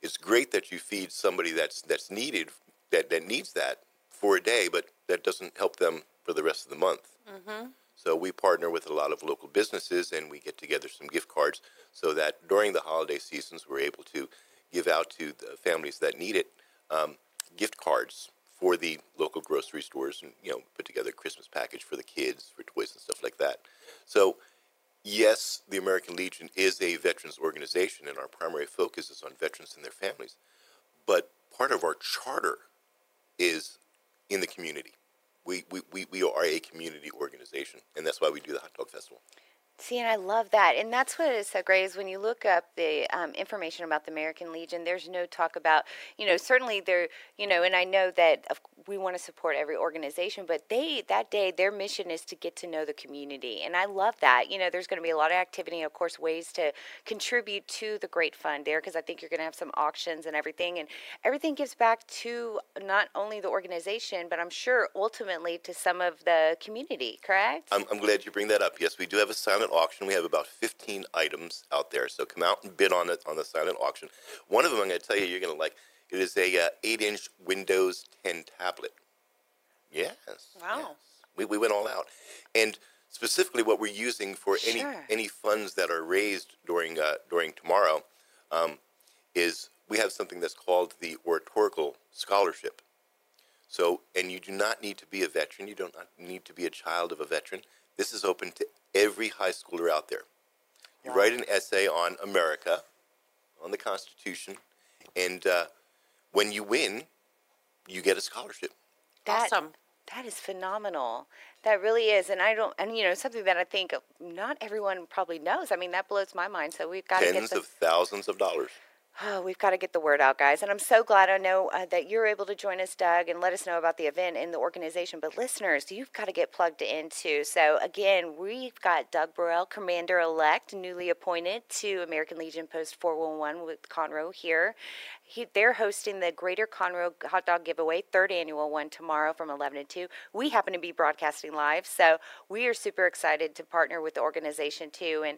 It's great that you feed somebody that's that's needed that, that needs that for a day, but that doesn't help them for the rest of the month. So we partner with a lot of local businesses, and we get together some gift cards so that during the holiday seasons, we're able to give out to the families that need it um, gift cards for the local grocery stores, and you know, put together a Christmas package for the kids for toys and stuff like that. So, yes, the American Legion is a veterans organization, and our primary focus is on veterans and their families. But part of our charter is in the community. We, we, we, we are a community organization, and that's why we do the Hot Dog Festival. See, and I love that. And that's what is so great is when you look up the um, information about the American Legion, there's no talk about, you know, certainly there, you know, and I know that we want to support every organization, but they, that day, their mission is to get to know the community. And I love that. You know, there's going to be a lot of activity, of course, ways to contribute to the Great Fund there, because I think you're going to have some auctions and everything. And everything gives back to not only the organization, but I'm sure ultimately to some of the community, correct? I'm, I'm glad you bring that up. Yes, we do have a silent auction. We have about 15 items out there, so come out and bid on it on the silent auction. One of them I'm going to tell you you're going to like. It is a uh, 8-inch Windows 10 tablet. Yes. Wow. yes. We, we went all out, and specifically what we're using for any Sure. any funds that are raised during uh, during tomorrow um, is we have something that's called the Oratorical Scholarship. So, and you do not need to be a veteran. You don't need to be a child of a veteran. This is open to every high schooler out there. You write an essay on America, on the Constitution, and uh, when you win, you get a scholarship. That, Awesome. That is phenomenal. That really is, and I don't, and you know, something that I think not everyone probably knows. I mean, that blows my mind. So we've got to get Tens the, of thousands of dollars. Oh, we've got to get the word out, guys. And I'm so glad I know uh, that you're able to join us, Doug, and let us know about the event and the organization. But listeners, you've got to get plugged into. So again, we've got Doug Burrell, Commander Elect, newly appointed to American Legion Post 411 with Conroe here. He, they're hosting the Greater Conroe Hot Dog Giveaway, third annual one tomorrow from 11 to 2. We happen to be broadcasting live, so we are super excited to partner with the organization too. And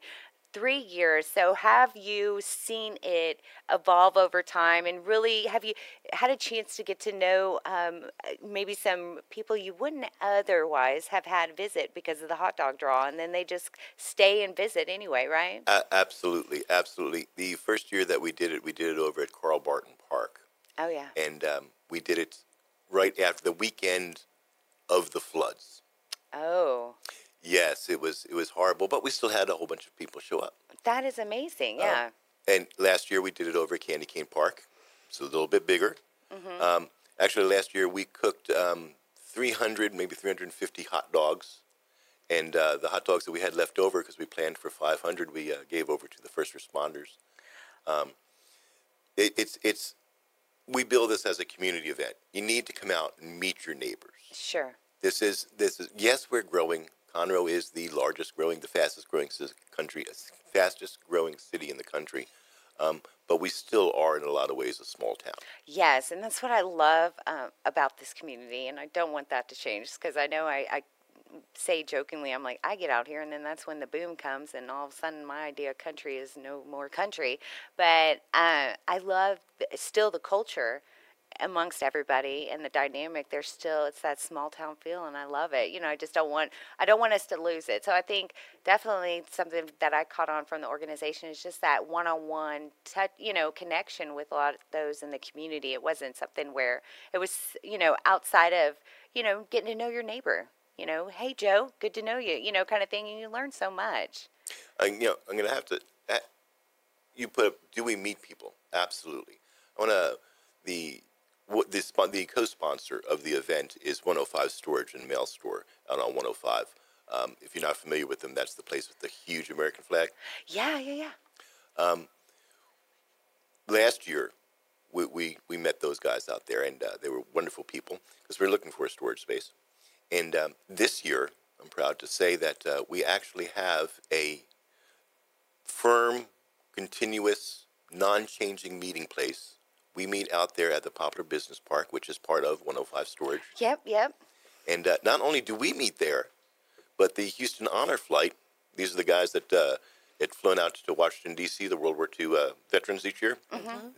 three years. So, have you seen it evolve over time, and really have you had a chance to get to know um, maybe some people you wouldn't otherwise have had visit because of the hot dog draw, and then they just stay and visit anyway, right? A- absolutely, absolutely. The first year that we did it, we did it over at Carl Barton Park, Oh yeah. and um, we did it right after the weekend of the floods. Oh, Yes, it was it was horrible, but we still had a whole bunch of people show up. that is amazing. Yeah. And last year we did it over at Candy Cane Park, so a little bit bigger. Um, actually, last year we cooked um, 300, maybe 350 hot dogs, and uh, the hot dogs that we had left over because we planned for 500, we uh, gave over to the first responders. Um, it, it's it's we build this as a community event. You need to come out and meet your neighbors. Sure. This is this is yes, we're growing. Conroe is the largest growing, the fastest growing country, fastest growing city in the country. Um, but we still are in a lot of ways a small town. Yes, and that's what I love uh, about this community, and I don't want that to change because I know I, I say jokingly, I'm like, I get out here, and then that's when the boom comes, and all of a sudden my idea of country is no more country. But uh, I love still the culture amongst everybody and the dynamic there's still it's that small town feel and i love it you know i just don't want i don't want us to lose it so i think definitely something that i caught on from the organization is just that one-on-one touch you know connection with a lot of those in the community it wasn't something where it was you know outside of you know getting to know your neighbor you know hey joe good to know you you know kind of thing and you learn so much I, you know, I'm to have to. Uh, you put. Do we meet people? Absolutely. I want to. The what the spon- the co-sponsor of the event is 105 Storage and Mail Store out on 105. Um, if you're not familiar with them, that's the place with the huge American flag. yeah yeah yeah last year we, we, we met those guys out there and uh, they were wonderful people because we are looking for a storage space and um, this year i'm proud to say that uh, we actually have a firm continuous non-changing meeting place we meet out there at the poplar business park which is part of 105 storage. Yep yep. And uh, not only do we meet there but the houston honor flight these are the guys that uh, had flown out to washington d.c the world war ii uh, veterans each year.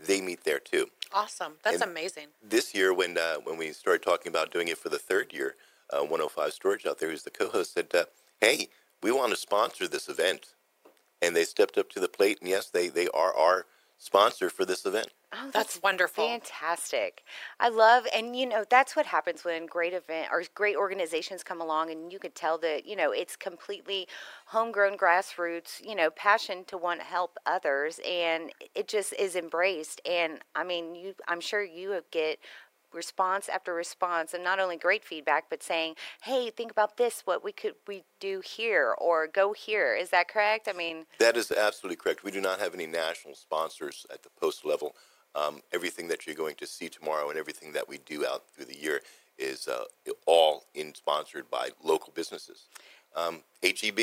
They meet there too. Awesome. That's And- amazing. this year when uh, when we started talking about doing it for the third year, uh, 105 Storage out there, who's the co-host, said, uh, "Hey, we want to sponsor this event," and they stepped up to the plate, and yes, they they are our sponsor for this event. Oh, That's wonderful. Fantastic. I love, and you know, that's what happens when great event or great organizations come along, and you could tell that you know it's completely homegrown, grassroots, you know, passion to want to help others, and it just is embraced. And I mean, you, I'm sure you get response after response and not only great feedback but saying hey think about this what we could we do here or go here is that correct i mean That is absolutely correct. We do not have any national sponsors at the post level. Um, everything that you're going to see tomorrow and everything that we do out through the year is uh, all in sponsored by local businesses. Um, HEB,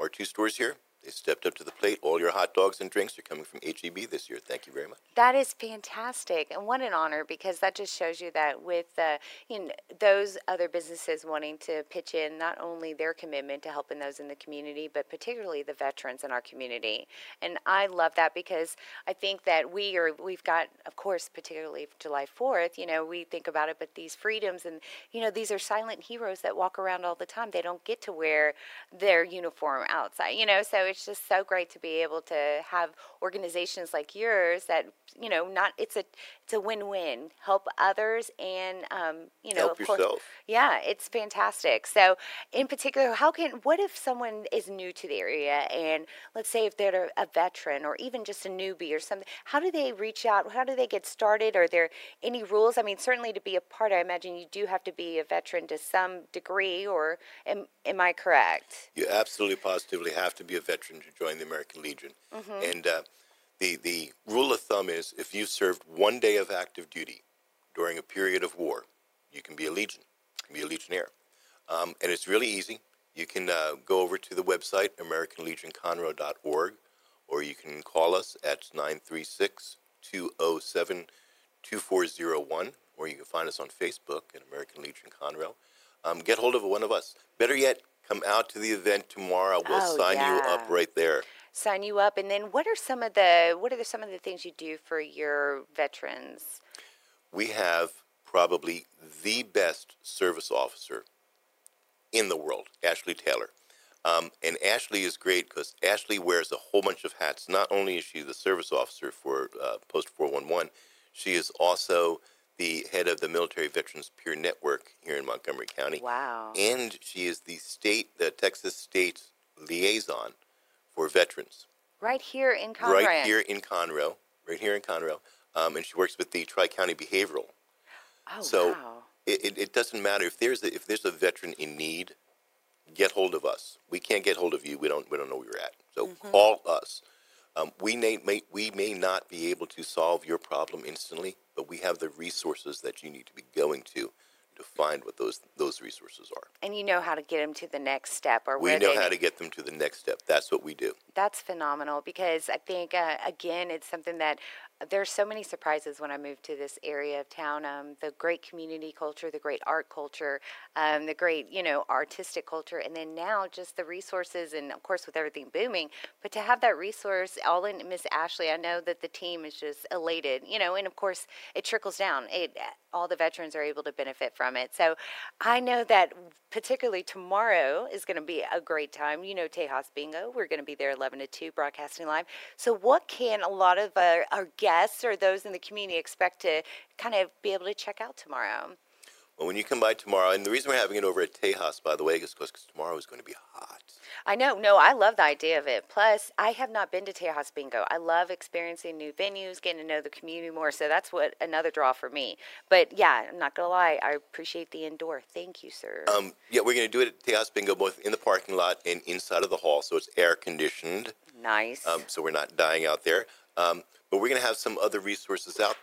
our two stores here, they stepped up to the plate. All your hot dogs and drinks are coming from HEB this year. Thank you very much. That is fantastic, and what an honor because that just shows you that with uh, you know, those other businesses wanting to pitch in not only their commitment to helping those in the community, but particularly the veterans in our community. And I love that because I think that we are we've got, of course, particularly July Fourth. You know, we think about it, but these freedoms and you know these are silent heroes that walk around all the time. They don't get to wear their uniform outside. You know, so it's just so great to be able to have organizations like yours that you know not it's a it's a win-win help others and um, you know Help of course yourself. yeah it's fantastic. So in particular how can what if someone is new to the area and let's say if they're a veteran or even just a newbie or something how do they reach out? How do they get started? Are there any rules? I mean certainly to be a part i imagine you do have to be a veteran to some degree or am, am i correct? You absolutely positively have to be a veteran to join the American Legion. And uh, the, the rule of thumb is if you've served one day of active duty during a period of war, you can be a Legion, you can be a Legionnaire. Um, and it's really easy. You can uh, go over to the website, AmericanLegionConroe.org, or you can call us at 936 207 2401, or you can find us on Facebook at American Legion Conroe. Um, get hold of one of us. Better yet, come out to the event tomorrow. We'll Oh, sign you up right there. Sign you up. And then, what are some of the what are the, some of the things you do for your veterans? We have probably the best service officer in the world, Ashley Taylor. Um, and Ashley is great because Ashley wears a whole bunch of hats. Not only is she the service officer for uh, Post 411, she is also the head of the Military Veterans Peer Network here in Montgomery County. Wow. And she is the state, the Texas state liaison for veterans. Right here in Conroe. Right here in Conroe. Right here in Conroe. Um, and she works with the Tri County Behavioral. Oh, So wow. it, it, it doesn't matter if there's a, if there's a veteran in need, get hold of us. We can't get hold of you. We don't we don't know where you're at. So call us. Um, we may, may we may not be able to solve your problem instantly, but we have the resources that you need to be going to to find what those those resources are. And you know how to get them to the next step, or We know how to get them to the next step. That's what we do. That's phenomenal because I think uh, again it's something that there's so many surprises when I moved to this area of town. Um, the great community culture, the great art culture, um, the great you know artistic culture, and then now just the resources and of course with everything booming. But to have that resource all in Miss Ashley, I know that the team is just elated. You know, and of course it trickles down. It all the veterans are able to benefit from it. So I know that particularly tomorrow is going to be a great time. You know, Tejas Bingo, we're going to be there 11 to 2 broadcasting live. So what can a lot of our, our guests or those in the community expect to kind of be able to check out tomorrow? Well, when you come by tomorrow, and the reason we're having it over at Tejas, by the way, is because tomorrow is going to be hot. I know. No, I love the idea of it. Plus, I have not been to Tejas Bingo. I love experiencing new venues, getting to know the community more. So that's what another draw for me. But yeah, I'm not gonna lie. I appreciate the indoor. Thank you, sir. Um, yeah, we're going to do it at Tejas Bingo, both in the parking lot and inside of the hall, so it's air conditioned. nice. um, so we're not dying out there. Um, but we're going to have some other resources out.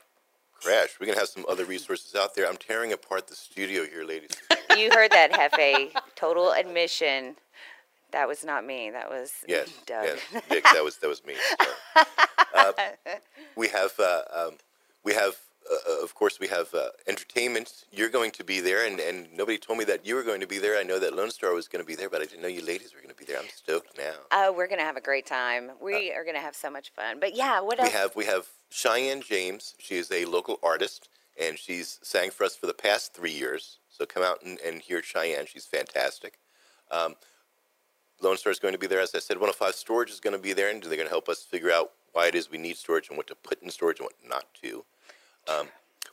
Crash. We're going to have some other resources out there. I'm tearing apart the studio here, ladies. you heard that, Jefe. Total admission. That was not me. That was Yes, Doug. yes, Dick, that was that was me. Uh, we have uh, um, we have uh, of course we have uh, entertainment. You're going to be there, and, and nobody told me that you were going to be there. I know that Lone Star was going to be there, but I didn't know you ladies were going to be there. I'm stoked now. Oh, we're gonna have a great time. We are gonna have so much fun. But yeah, what Uh, we have we have Cheyenne James. She is a local artist, and she's sang for us for the past three years. So come out and, and hear Cheyenne. She's fantastic. Um, Lone Star is going to be there, as I said. 105 Storage is going to be there, and they're going to help us figure out why it is we need storage and what to put in storage and what not to. Um,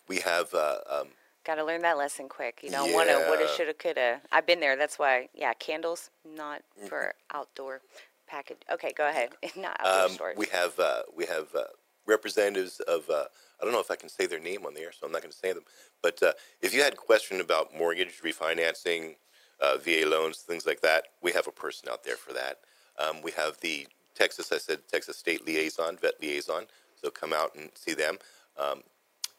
we have uh, um, Got to learn that lesson quick. You don't want to woulda, shoulda, coulda. I've been there. That's why. Yeah, candles not Mm-hmm. for outdoor package. Okay, go ahead. not outdoor Um, storage. we have uh, we have uh, representatives of uh, I don't know if I can say their name on the air, so I'm not going to say them. But uh, if you had a question about mortgage refinancing, uh, VA loans, things like that, we have a person out there for that. Um, we have the Texas, I said Texas State Liaison, Vet Liaison. So come out and see them. Um,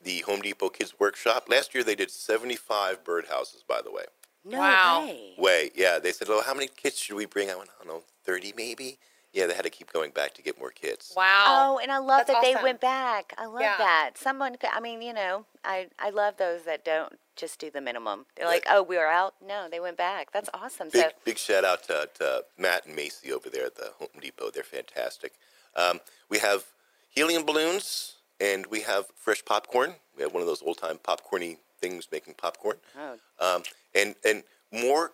the Home Depot Kids Workshop. Last year they did 75 birdhouses, by the way. no Wow. way. Way, yeah. They said, "Oh, how many kids should we bring?" I went, "I don't know, 30 maybe." Yeah, they had to keep going back to get more kids. Wow. Oh, and I love That's that they went back. I love Yeah. that. Someone, could- I mean, you know, I, I love those that don't just do the minimum. They're like, oh, we are out. No, they went back. That's awesome. Big so, big shout out to, to Matt and Macy over there at the Home Depot. They're fantastic. Um, we have helium balloons and we have fresh popcorn. We have one of those old time popcorny things making popcorn. Oh. Um, and and more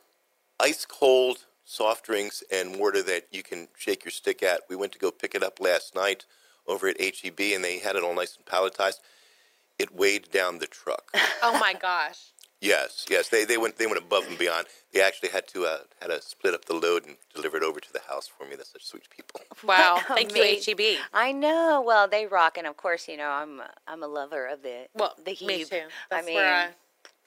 ice cold soft drinks and water that you can shake your stick at. We went to go pick it up last night over at HEB and they had it all nice and palletized. It weighed down the truck. Oh my gosh. Yes, yes, they, they went they went above and beyond. They actually had to uh, had to split up the load and deliver it over to the house for me. That's such sweet people. Wow. Thank you, Amazing. HEB. I know. Well, they rock, and of course, you know, I'm I'm a lover of the Well, the me Hebe. too. That's I mean, where I,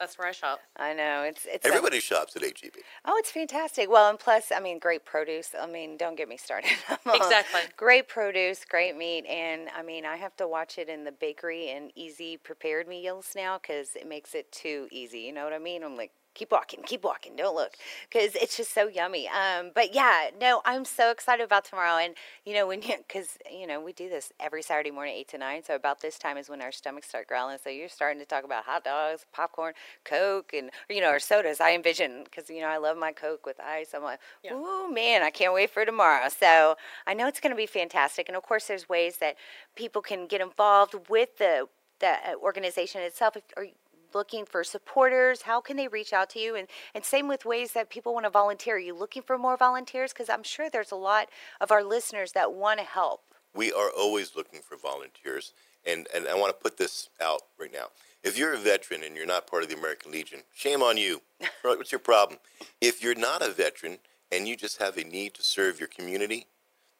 that's where I shop. I know it's it's a- Everybody shops at HEB. Oh, it's fantastic. Well, and plus, I mean, great produce. I mean, don't get me started. Exactly. Great produce, great meat, and I mean, I have to watch it in the bakery and easy prepared meals now because it makes it too easy. You know what I mean? I'm like, keep walking, keep walking, don't look, because it's just so yummy. Um, but yeah, no, I'm so excited about tomorrow. And you know, when you, because you know, we do this every Saturday morning, eight to nine. So about this time is when our stomachs start growling. So you're starting to talk about hot dogs, popcorn, Coke, and you know, our sodas. I envision because you know I love my Coke with ice. I'm like, Yeah. ooh man, I can't wait for tomorrow. So I know it's going to be fantastic. And of course, there's ways that people can get involved with the the uh, organization itself. If, you looking for supporters? How can they reach out to you? And and same with ways that people want to volunteer. Are you looking for more volunteers? Because I'm sure there's a lot of our listeners that want to help. We are always looking for volunteers, and, and I want to put this out right now. If you're a veteran and you're not part of the American Legion, shame on you. What's your problem? If you're not a veteran and you just have a need to serve your community,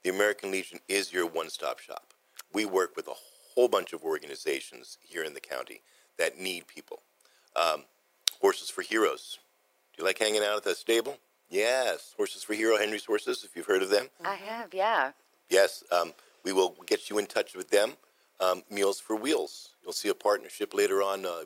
the American Legion is your one stop shop. We work with a whole bunch of organizations here in the county that need people. Um, Horses for Heroes. Do you like hanging out at the stable? Yes. Horses for Hero, Henry's Horses, if you've heard of them. I have, yeah. Yes, um, we will get you in touch with them. Um, Meals for Wheels. You'll see a partnership later on. Uh,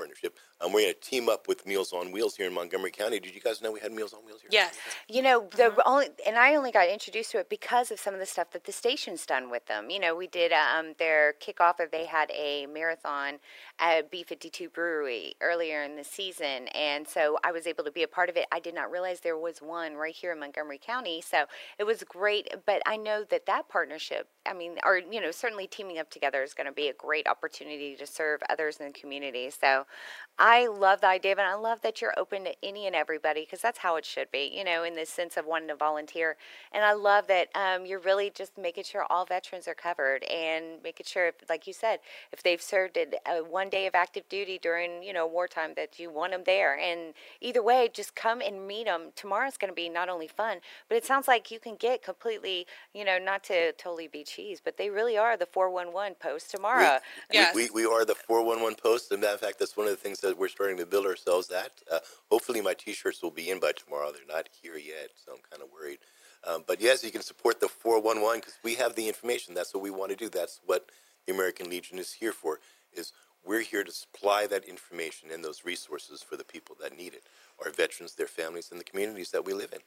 partnership. Um, we're going to team up with Meals on Wheels here in Montgomery County. Did you guys know we had Meals on Wheels here? Yes. You know, the only, and I only got introduced to it because of some of the stuff that the station's done with them. You know, we did um, their kickoff of they had a marathon at B52 Brewery earlier in the season, and so I was able to be a part of it. I did not realize there was one right here in Montgomery County, so it was great. But I know that that partnership, I mean, or you know, certainly teaming up together is going to be a great opportunity to serve others in the community. So I love the idea, and I love that you're open to any and everybody because that's how it should be, you know, in the sense of wanting to volunteer. And I love that um, you're really just making sure all veterans are covered and making sure, if, like you said, if they've served at, uh, one day of active duty during, you know, wartime, that you want them there. And either way, just come and meet them. Tomorrow's going to be not only fun, but it sounds like you can get completely, you know, not to totally be cheese, but they really are the 411 post tomorrow. We, Yes. we, we are the 411 Post. And matter of fact, that's one of the things that we're starting to build ourselves at. Uh, hopefully, my t shirts will be in by tomorrow. They're not here yet, so I'm kind of worried. Um, but yes, you can support the 411 because we have the information. That's what we want to do. That's what the American Legion is here for. Is we're here to supply that information and those resources for the people that need it, our veterans, their families, and the communities that we live in.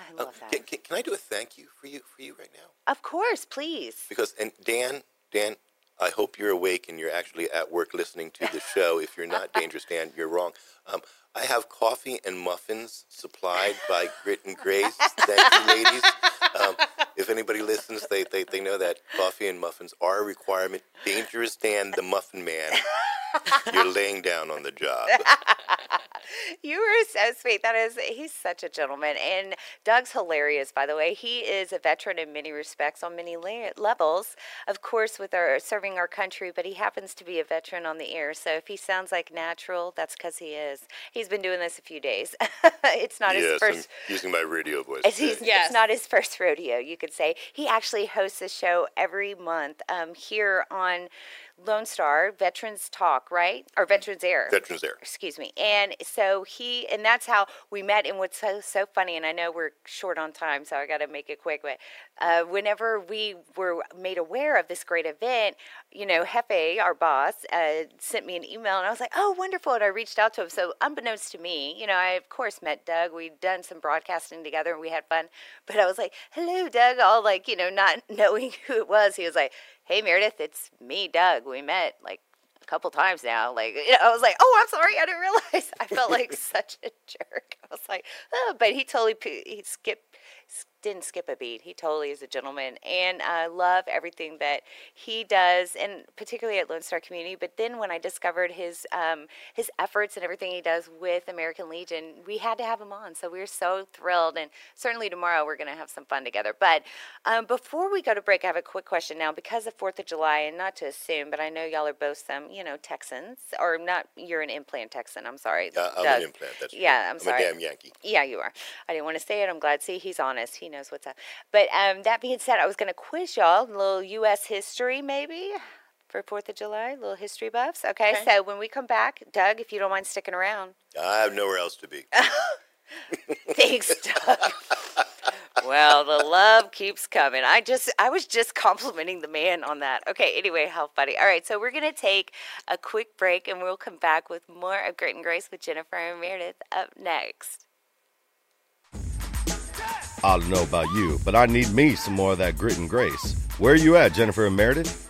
I Uh, love that. can, can, can I do a thank you for you for you right now? Of course, please. Because and Dan, Dan, I hope you're awake and you're actually at work listening to the show. If you're not dangerous, Dan, you're wrong. Um, I have coffee and muffins supplied by Grit and Grace. Thank you, ladies. Um, if anybody listens, they, they, they know that coffee and muffins are a requirement. Dangerous Dan, the Muffin Man, you're laying down on the job. You were so sweet. That is, he's such a gentleman. And Doug's hilarious, by the way. He is a veteran in many respects on many la- levels, of course, with our serving our country, but he happens to be a veteran on the air. So if he sounds like natural, that's because he is. He's been doing this a few days. it's not his yes, I'm first. using my radio voice. It's, he's. Yes. it's not his first rodeo, you could say. He actually hosts a show every month um, here on Lone Star, Veterans Talk, right? Or Veterans Air. Veterans Air. excuse me. And so he and that's how we met. And what's so so funny and i know we're short on time so i got to make it quick but uh, whenever we were made aware of this great event you know jefe our boss uh, sent me an email and i was like oh wonderful and i reached out to him. So unbeknownst to me you know i of course met doug. We'd done some broadcasting together and we had fun. But i was like hello doug all like you know not knowing who it was. He was like hey meredith it's me doug we met like a couple times now. Like, you know, I was like, oh, I'm sorry, I didn't realize. I felt like such a jerk. I was like, oh, but he totally he skipped didn't skip a beat. He totally is a gentleman, and I love everything that he does, and particularly at Lone Star Community. But then when I discovered his um, his efforts and everything he does with American Legion, we had to have him on. So we are so thrilled, and certainly tomorrow we're going to have some fun together. But um, before we go to break, I have a quick question now because of Fourth of July, and not to assume, but I know y'all are both some, you know, Texans, or not. You're an implant Texan. I'm sorry. Uh, I'm Doug. an implant. That's Yeah, I'm I'm sorry. a damn Yankee. Yeah, you are. I didn't want to say it. I'm glad. See, he's honest. He knows what's up. But um, that being said, I was going to quiz y'all a little U.S. history, maybe for Fourth of July, little history buffs. Okay, Okay. so when we come back, Doug, if you don't mind sticking around, I have nowhere else to be. thanks, Doug. well, the love keeps coming. I just, I was just complimenting the man on that. Okay, anyway, how buddy. All right, so we're going to take a quick break and we'll come back with more of Grit and Grace with Jennifer and Meredith up next. I don't know about you, but I need me some more of that grit and grace. Where are you at, Jennifer and Meredith?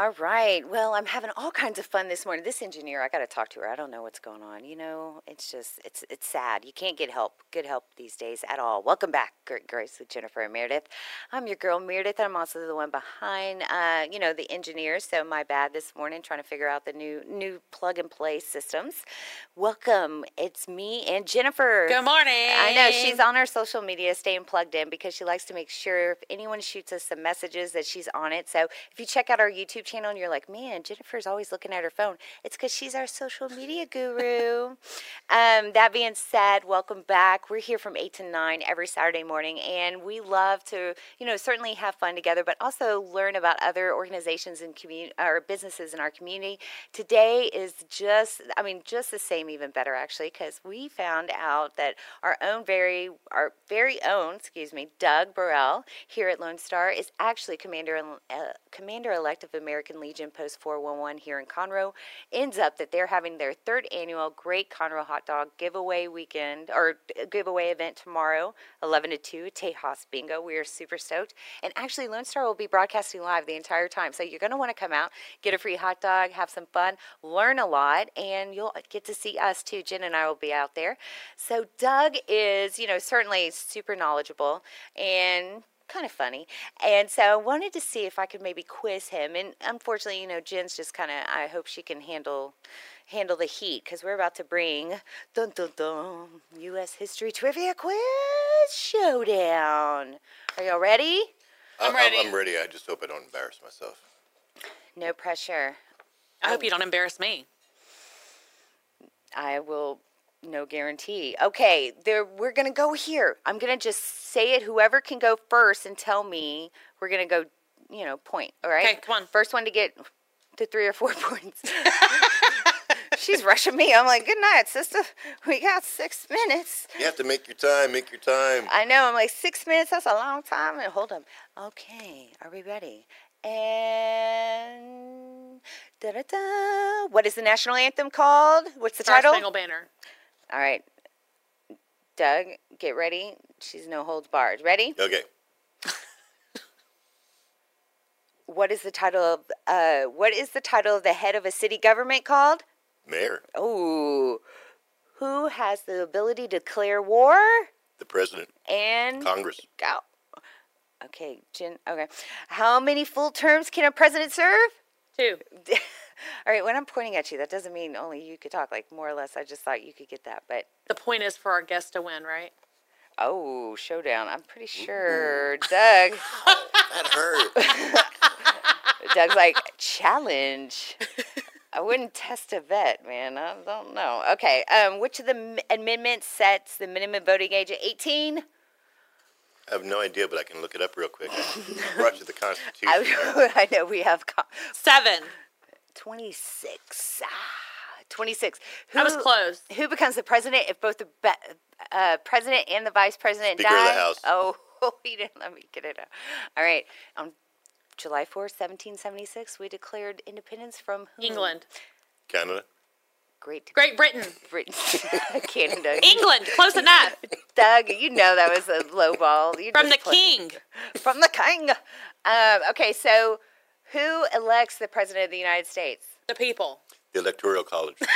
All right. Well, I'm having all kinds of fun this morning. This engineer, I got to talk to her. I don't know what's going on. You know, it's just it's it's sad. You can't get help, good help these days at all. Welcome back, Grit Grace with Jennifer and Meredith. I'm your girl Meredith, and I'm also the one behind, uh, you know, the engineer. So my bad this morning, trying to figure out the new new plug and play systems. Welcome. It's me and Jennifer. Good morning. I know she's on her social media, staying plugged in because she likes to make sure if anyone shoots us some messages that she's on it. So if you check out our YouTube channel and you're like, man, Jennifer's always looking at her phone, it's because she's our social media guru. um, that being said, welcome back. We're here from 8 to 9 every Saturday morning, and we love to, you know, certainly have fun together, but also learn about other organizations and community or businesses in our community. Today is just, I mean, just the same, even better actually, because we found out that our own very, our very own, excuse me, Doug Burrell here at Lone Star is actually commander uh, commander elect of American Legion Post 411 here in Conroe. Ends up that they're having their third annual Great Conroe Hot Dog giveaway weekend or giveaway event tomorrow, 11 to 2, Tejas Bingo. We are super stoked. And actually, Lone Star will be broadcasting live the entire time. So you're going to want to come out, get a free hot dog, have some fun, learn a lot, and you'll get to see us too. Jen and I will be out there. So Doug is, you know, certainly super knowledgeable and kind of funny. And so I wanted to see if I could maybe quiz him. And unfortunately, you know, Jen's just kind of, I hope she can handle handle the heat because we're about to bring dun dun dun U.S. History Trivia Quiz Showdown. Are y'all ready? I'm ready. I'm, I'm ready. I just hope I don't embarrass myself. No pressure. I hope you don't embarrass me. I will no guarantee. Okay, there we're going to go here. I'm going to just say it whoever can go first and tell me we're going to go, you know, point, all right? Okay, come on. First one to get to 3 or 4 points. She's rushing me. I'm like, "Good night, sister. We got 6 minutes." You have to make your time. Make your time. I know. I'm like, 6 minutes, that's a long time. And hold up. Okay, are we ready? And da-da-da. What is the national anthem called? What's the Star title? Spangled Banner. All right. Doug, get ready. She's no holds barred. Ready? Okay. What is the title of uh what is the title of the head of a city government called? Mayor, Oh. Who has the ability to declare war the president, and Congress, go. Okay, Jen. Okay. How many full terms can a president serve? Two. All right, when I'm pointing at you, that doesn't mean only you could talk. Like more or less, I just thought you could get that. But The point is for our guest to win, right? oh, showdown! I'm pretty sure Doug. that hurt. Doug's like, challenge. I wouldn't test a vet, man. I don't know. Okay. Um, which of the m- amendments sets the minimum voting age at 18? I have no idea, but I can look it up real quick. I brought you the Constitution. I, I know we have co- Seven. 26. Ah, 26. I was close. Who becomes the president if both the be- uh, president and the vice president Speaker die? of the House. Oh, he didn't let me get it out. All right. On July 4th, 1776, we declared independence from whom? England. Canada. Great Great Britain. Britain. Canada. England. Close enough. Doug, you know that was a low ball. You From the just king. From the king. Um, okay, so who elects the president of the United States? The people. The Electoral College.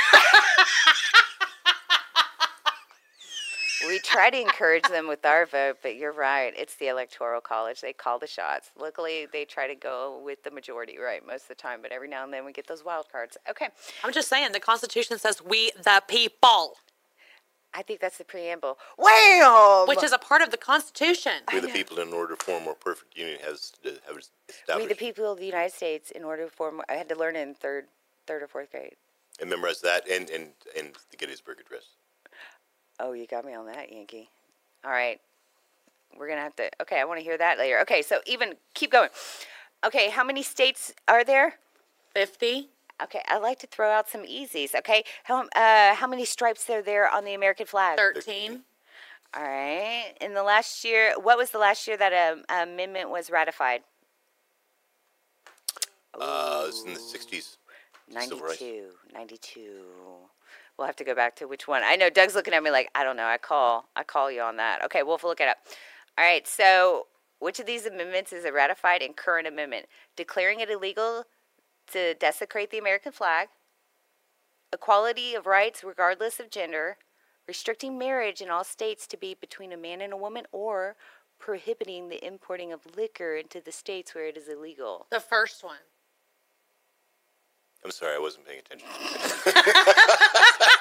We try to encourage them with our vote, but you're right. It's the Electoral College. They call the shots. Luckily, they try to go with the majority, right, most of the time, but every now and then we get those wild cards. Okay, I'm just saying, the Constitution says we the people, I think that's the preamble. Wham! which is a part of the Constitution. We the people, in order to form a more perfect union, has to have established we the people of the United States in order to form. I had to learn in third, third or fourth grade. and memorize that and, and, and the Gettysburg Address. Oh, you got me on that, Yankee. All right. We're going to have to. Okay, I want to hear that later. Okay, so even keep going. Okay, how many states are there? 50. Okay, I like to throw out some easies. Okay, how uh, how many stripes are there on the American flag? 13. All right. In the last year, what was the last year that a, a amendment was ratified? Uh, it was in the 60s. 92. 92. We'll have to go back to which one. I know Doug's looking at me like, I don't know. I call I call you on that. Okay, we'll look it up. All right. So, which of these amendments is a ratified and current amendment? Declaring it illegal to desecrate the American flag, equality of rights regardless of gender, restricting marriage in all states to be between a man and a woman, or prohibiting the importing of liquor into the states where it is illegal. The first one. I'm sorry, I wasn't paying attention.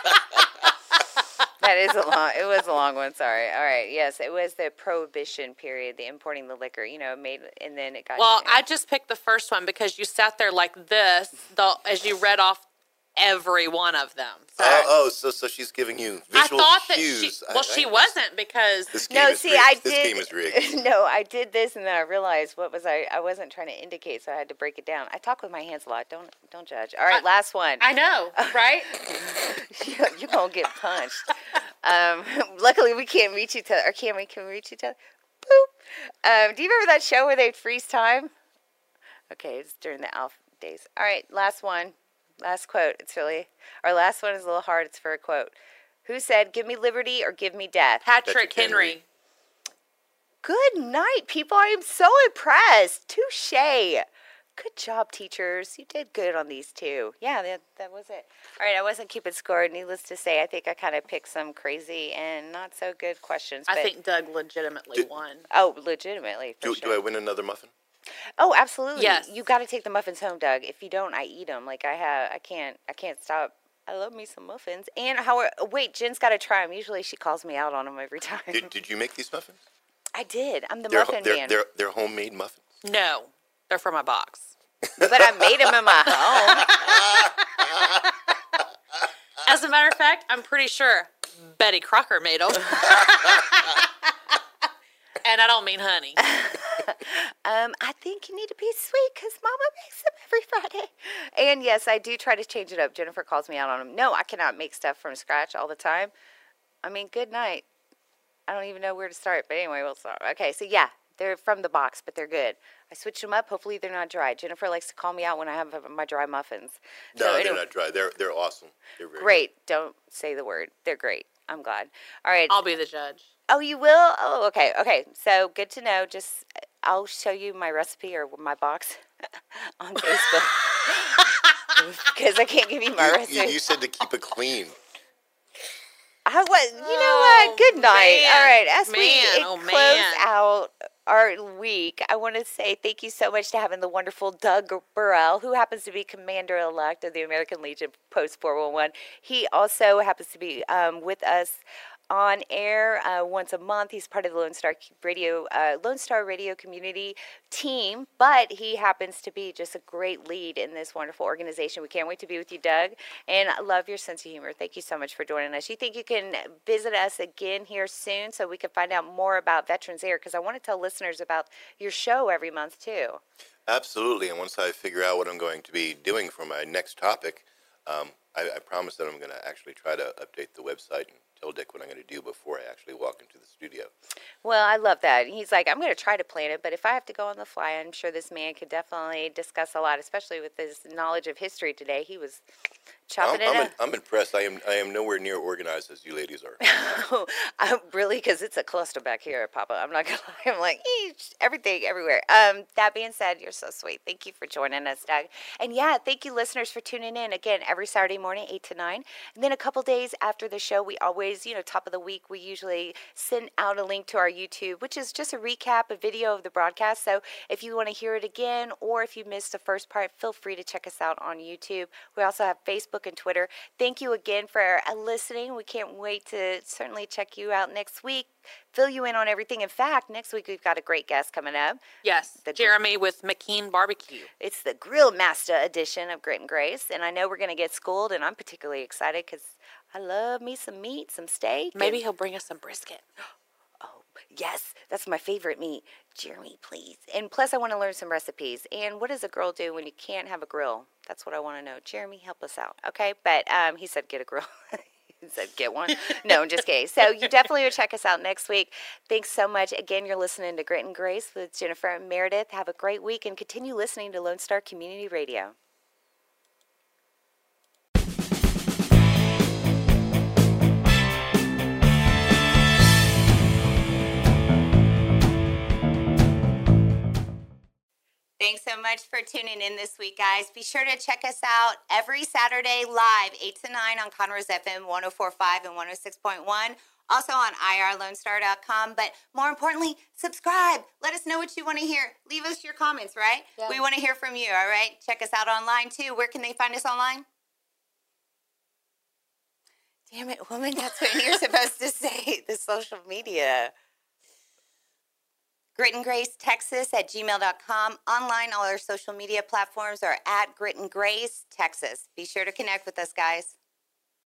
That is a long. It was a long one. Sorry. All right. Yes, it was the prohibition period, the importing the liquor. You know, made and then it got. Well, I just picked the first one because you sat there like this the, as you read off every one of them. So oh, oh, so so she's giving you I visual thought that cues. she. Well, I- she wasn't because This game No, is see, rigged. I this did. game is rigged. no, I did this, and then I realized what was I. I wasn't trying to indicate, so I had to break it down. I talk with my hands a lot. Don't don't judge. All right, I- last one. I know, right? You're gonna get punched. Um, luckily, we can't reach each other. Or can we? Can we reach each other? Boop. Um, do you remember that show where they'd freeze time? Okay, it's during the Alf days. All right, last one. Last quote. It's really our last one is a little hard. It's for a quote. Who said, "Give me liberty or give me death"? Patrick Patrick Henry. Henry. Good night, people. I am so impressed. Touche. Good job, teachers. You did good on these two. Yeah, that, that was it. All right, I wasn't keeping score. Needless to say, I think I kind of picked some crazy and not so good questions. I but- think Doug legitimately Did- won. Oh, legitimately. For Do, sure. do I win another muffin? Oh, absolutely. Yes. You got to take the muffins home, Doug. If you don't, I eat them. Like I have, I can't, I can't stop. I love me some muffins. And how? Oh, wait, Jen's got to try them. Usually, she calls me out on them every time. Did, did you make these muffins? I did. I'm the They're, muffin they're, man. they're, they're homemade muffins. No, they're from my box. but I made them in my home. As a matter of fact, I'm pretty sure Betty Crocker made them. and I don't mean honey. Um, I think you need to be sweet because Mama makes them every Friday. And yes, I do try to change it up. Jennifer calls me out on them. No, I cannot make stuff from scratch all the time. I mean, good night. I don't even know where to start, but anyway, we'll start. Okay, so yeah, they're from the box, but they're good. I switched them up. Hopefully, they're not dry. Jennifer likes to call me out when I have my dry muffins. No, So they're anyway- not dry. They're they're awesome. They're very Great. Don't say the word. They're great. I'm glad. All right. I'll be the judge. Oh, you will? Oh, okay. Okay. So good to know. Just I'll show you my recipe or my box on Facebook because I can't give you my You, recipe. you, you said to keep it clean. I was, you know Oh, what? Good night. man. All right. As we Man, uh, oh, close man. out our week, I want to say thank you so much to having the wonderful Doug Burrell, who happens to be Commander elect of the American Legion Post 411. He also happens to be um, with us on air uh, once a month. He's part of the Lone Star Radio uh, Lone Star Radio community team, but he happens to be just a great lead in this wonderful organization. We can't wait to be with you, Doug, and I love your sense of humor. Thank you so much for joining us. You think you can visit us again here soon so we can find out more about Veterans Air? Because I want to tell listeners about your show every month too. Absolutely. And once I figure out what I'm going to be doing for my next topic, um, I, I promise that I'm going to actually try to update the website and tell Dick what I'm going to do before I actually walk into the studio. Well, I love that. He's like, I'm going to try to plan it, but if I have to go on the fly, I'm sure this man could definitely discuss a lot, especially with his knowledge of history today. He was chopping I'm, I'm, it in- I'm impressed. I am I am nowhere near organized as you ladies are. I'm really, because it's a cluster back here, Papa. I'm not gonna lie. I'm like everything, everywhere. Um, that being said, you're so sweet. Thank you for joining us, Doug. And yeah, thank you, listeners, for tuning in again every Saturday morning, eight to nine. And then a couple days after the show, we always, you know, top of the week, we usually send out a link to our YouTube, which is just a recap, a video of the broadcast. So if you want to hear it again, or if you missed the first part, feel free to check us out on YouTube. We also have Facebook and Twitter. Thank you again for uh, listening. We can't wait to certainly check you out next week, fill you in on everything. In fact, next week we've got a great guest coming up. Yes, The gr- Jeremy with McKean Barbecue. It's the Grill Master edition of Grit and Grace, and I know we're going to get schooled, and I'm particularly excited because I love me some meat, some steak. Maybe he'll bring us some brisket. Yes, that's my favorite meat. Jeremy, please. And plus, I want to learn some recipes. And what does a girl do when you can't have a grill? That's what I want to know. Jeremy, help us out, okay? But um, he said get a grill. He said, get one. No, I'm just kidding. So you definitely would check us out next week. Thanks so much. Again, you're listening to Grit and Grace with Jennifer and Meredith. Have a great week and continue listening to Lone Star Community Radio. Thanks so much for tuning in this week, guys. Be sure to check us out every Saturday live, 8 to 9 on Conroe's FM 1045 and 106.1. Also on irlonestar.com. But more importantly, subscribe. Let us know what you want to hear. Leave us your comments, right? Yeah. We want to hear from you, all right? Check us out online too. Where can they find us online? Damn it, woman, that's what you're supposed to say. The social media. Grit and Grace Texas at gmail.com. Online, all our social media platforms are at Grit and Grace Texas. Be sure to connect with us, guys.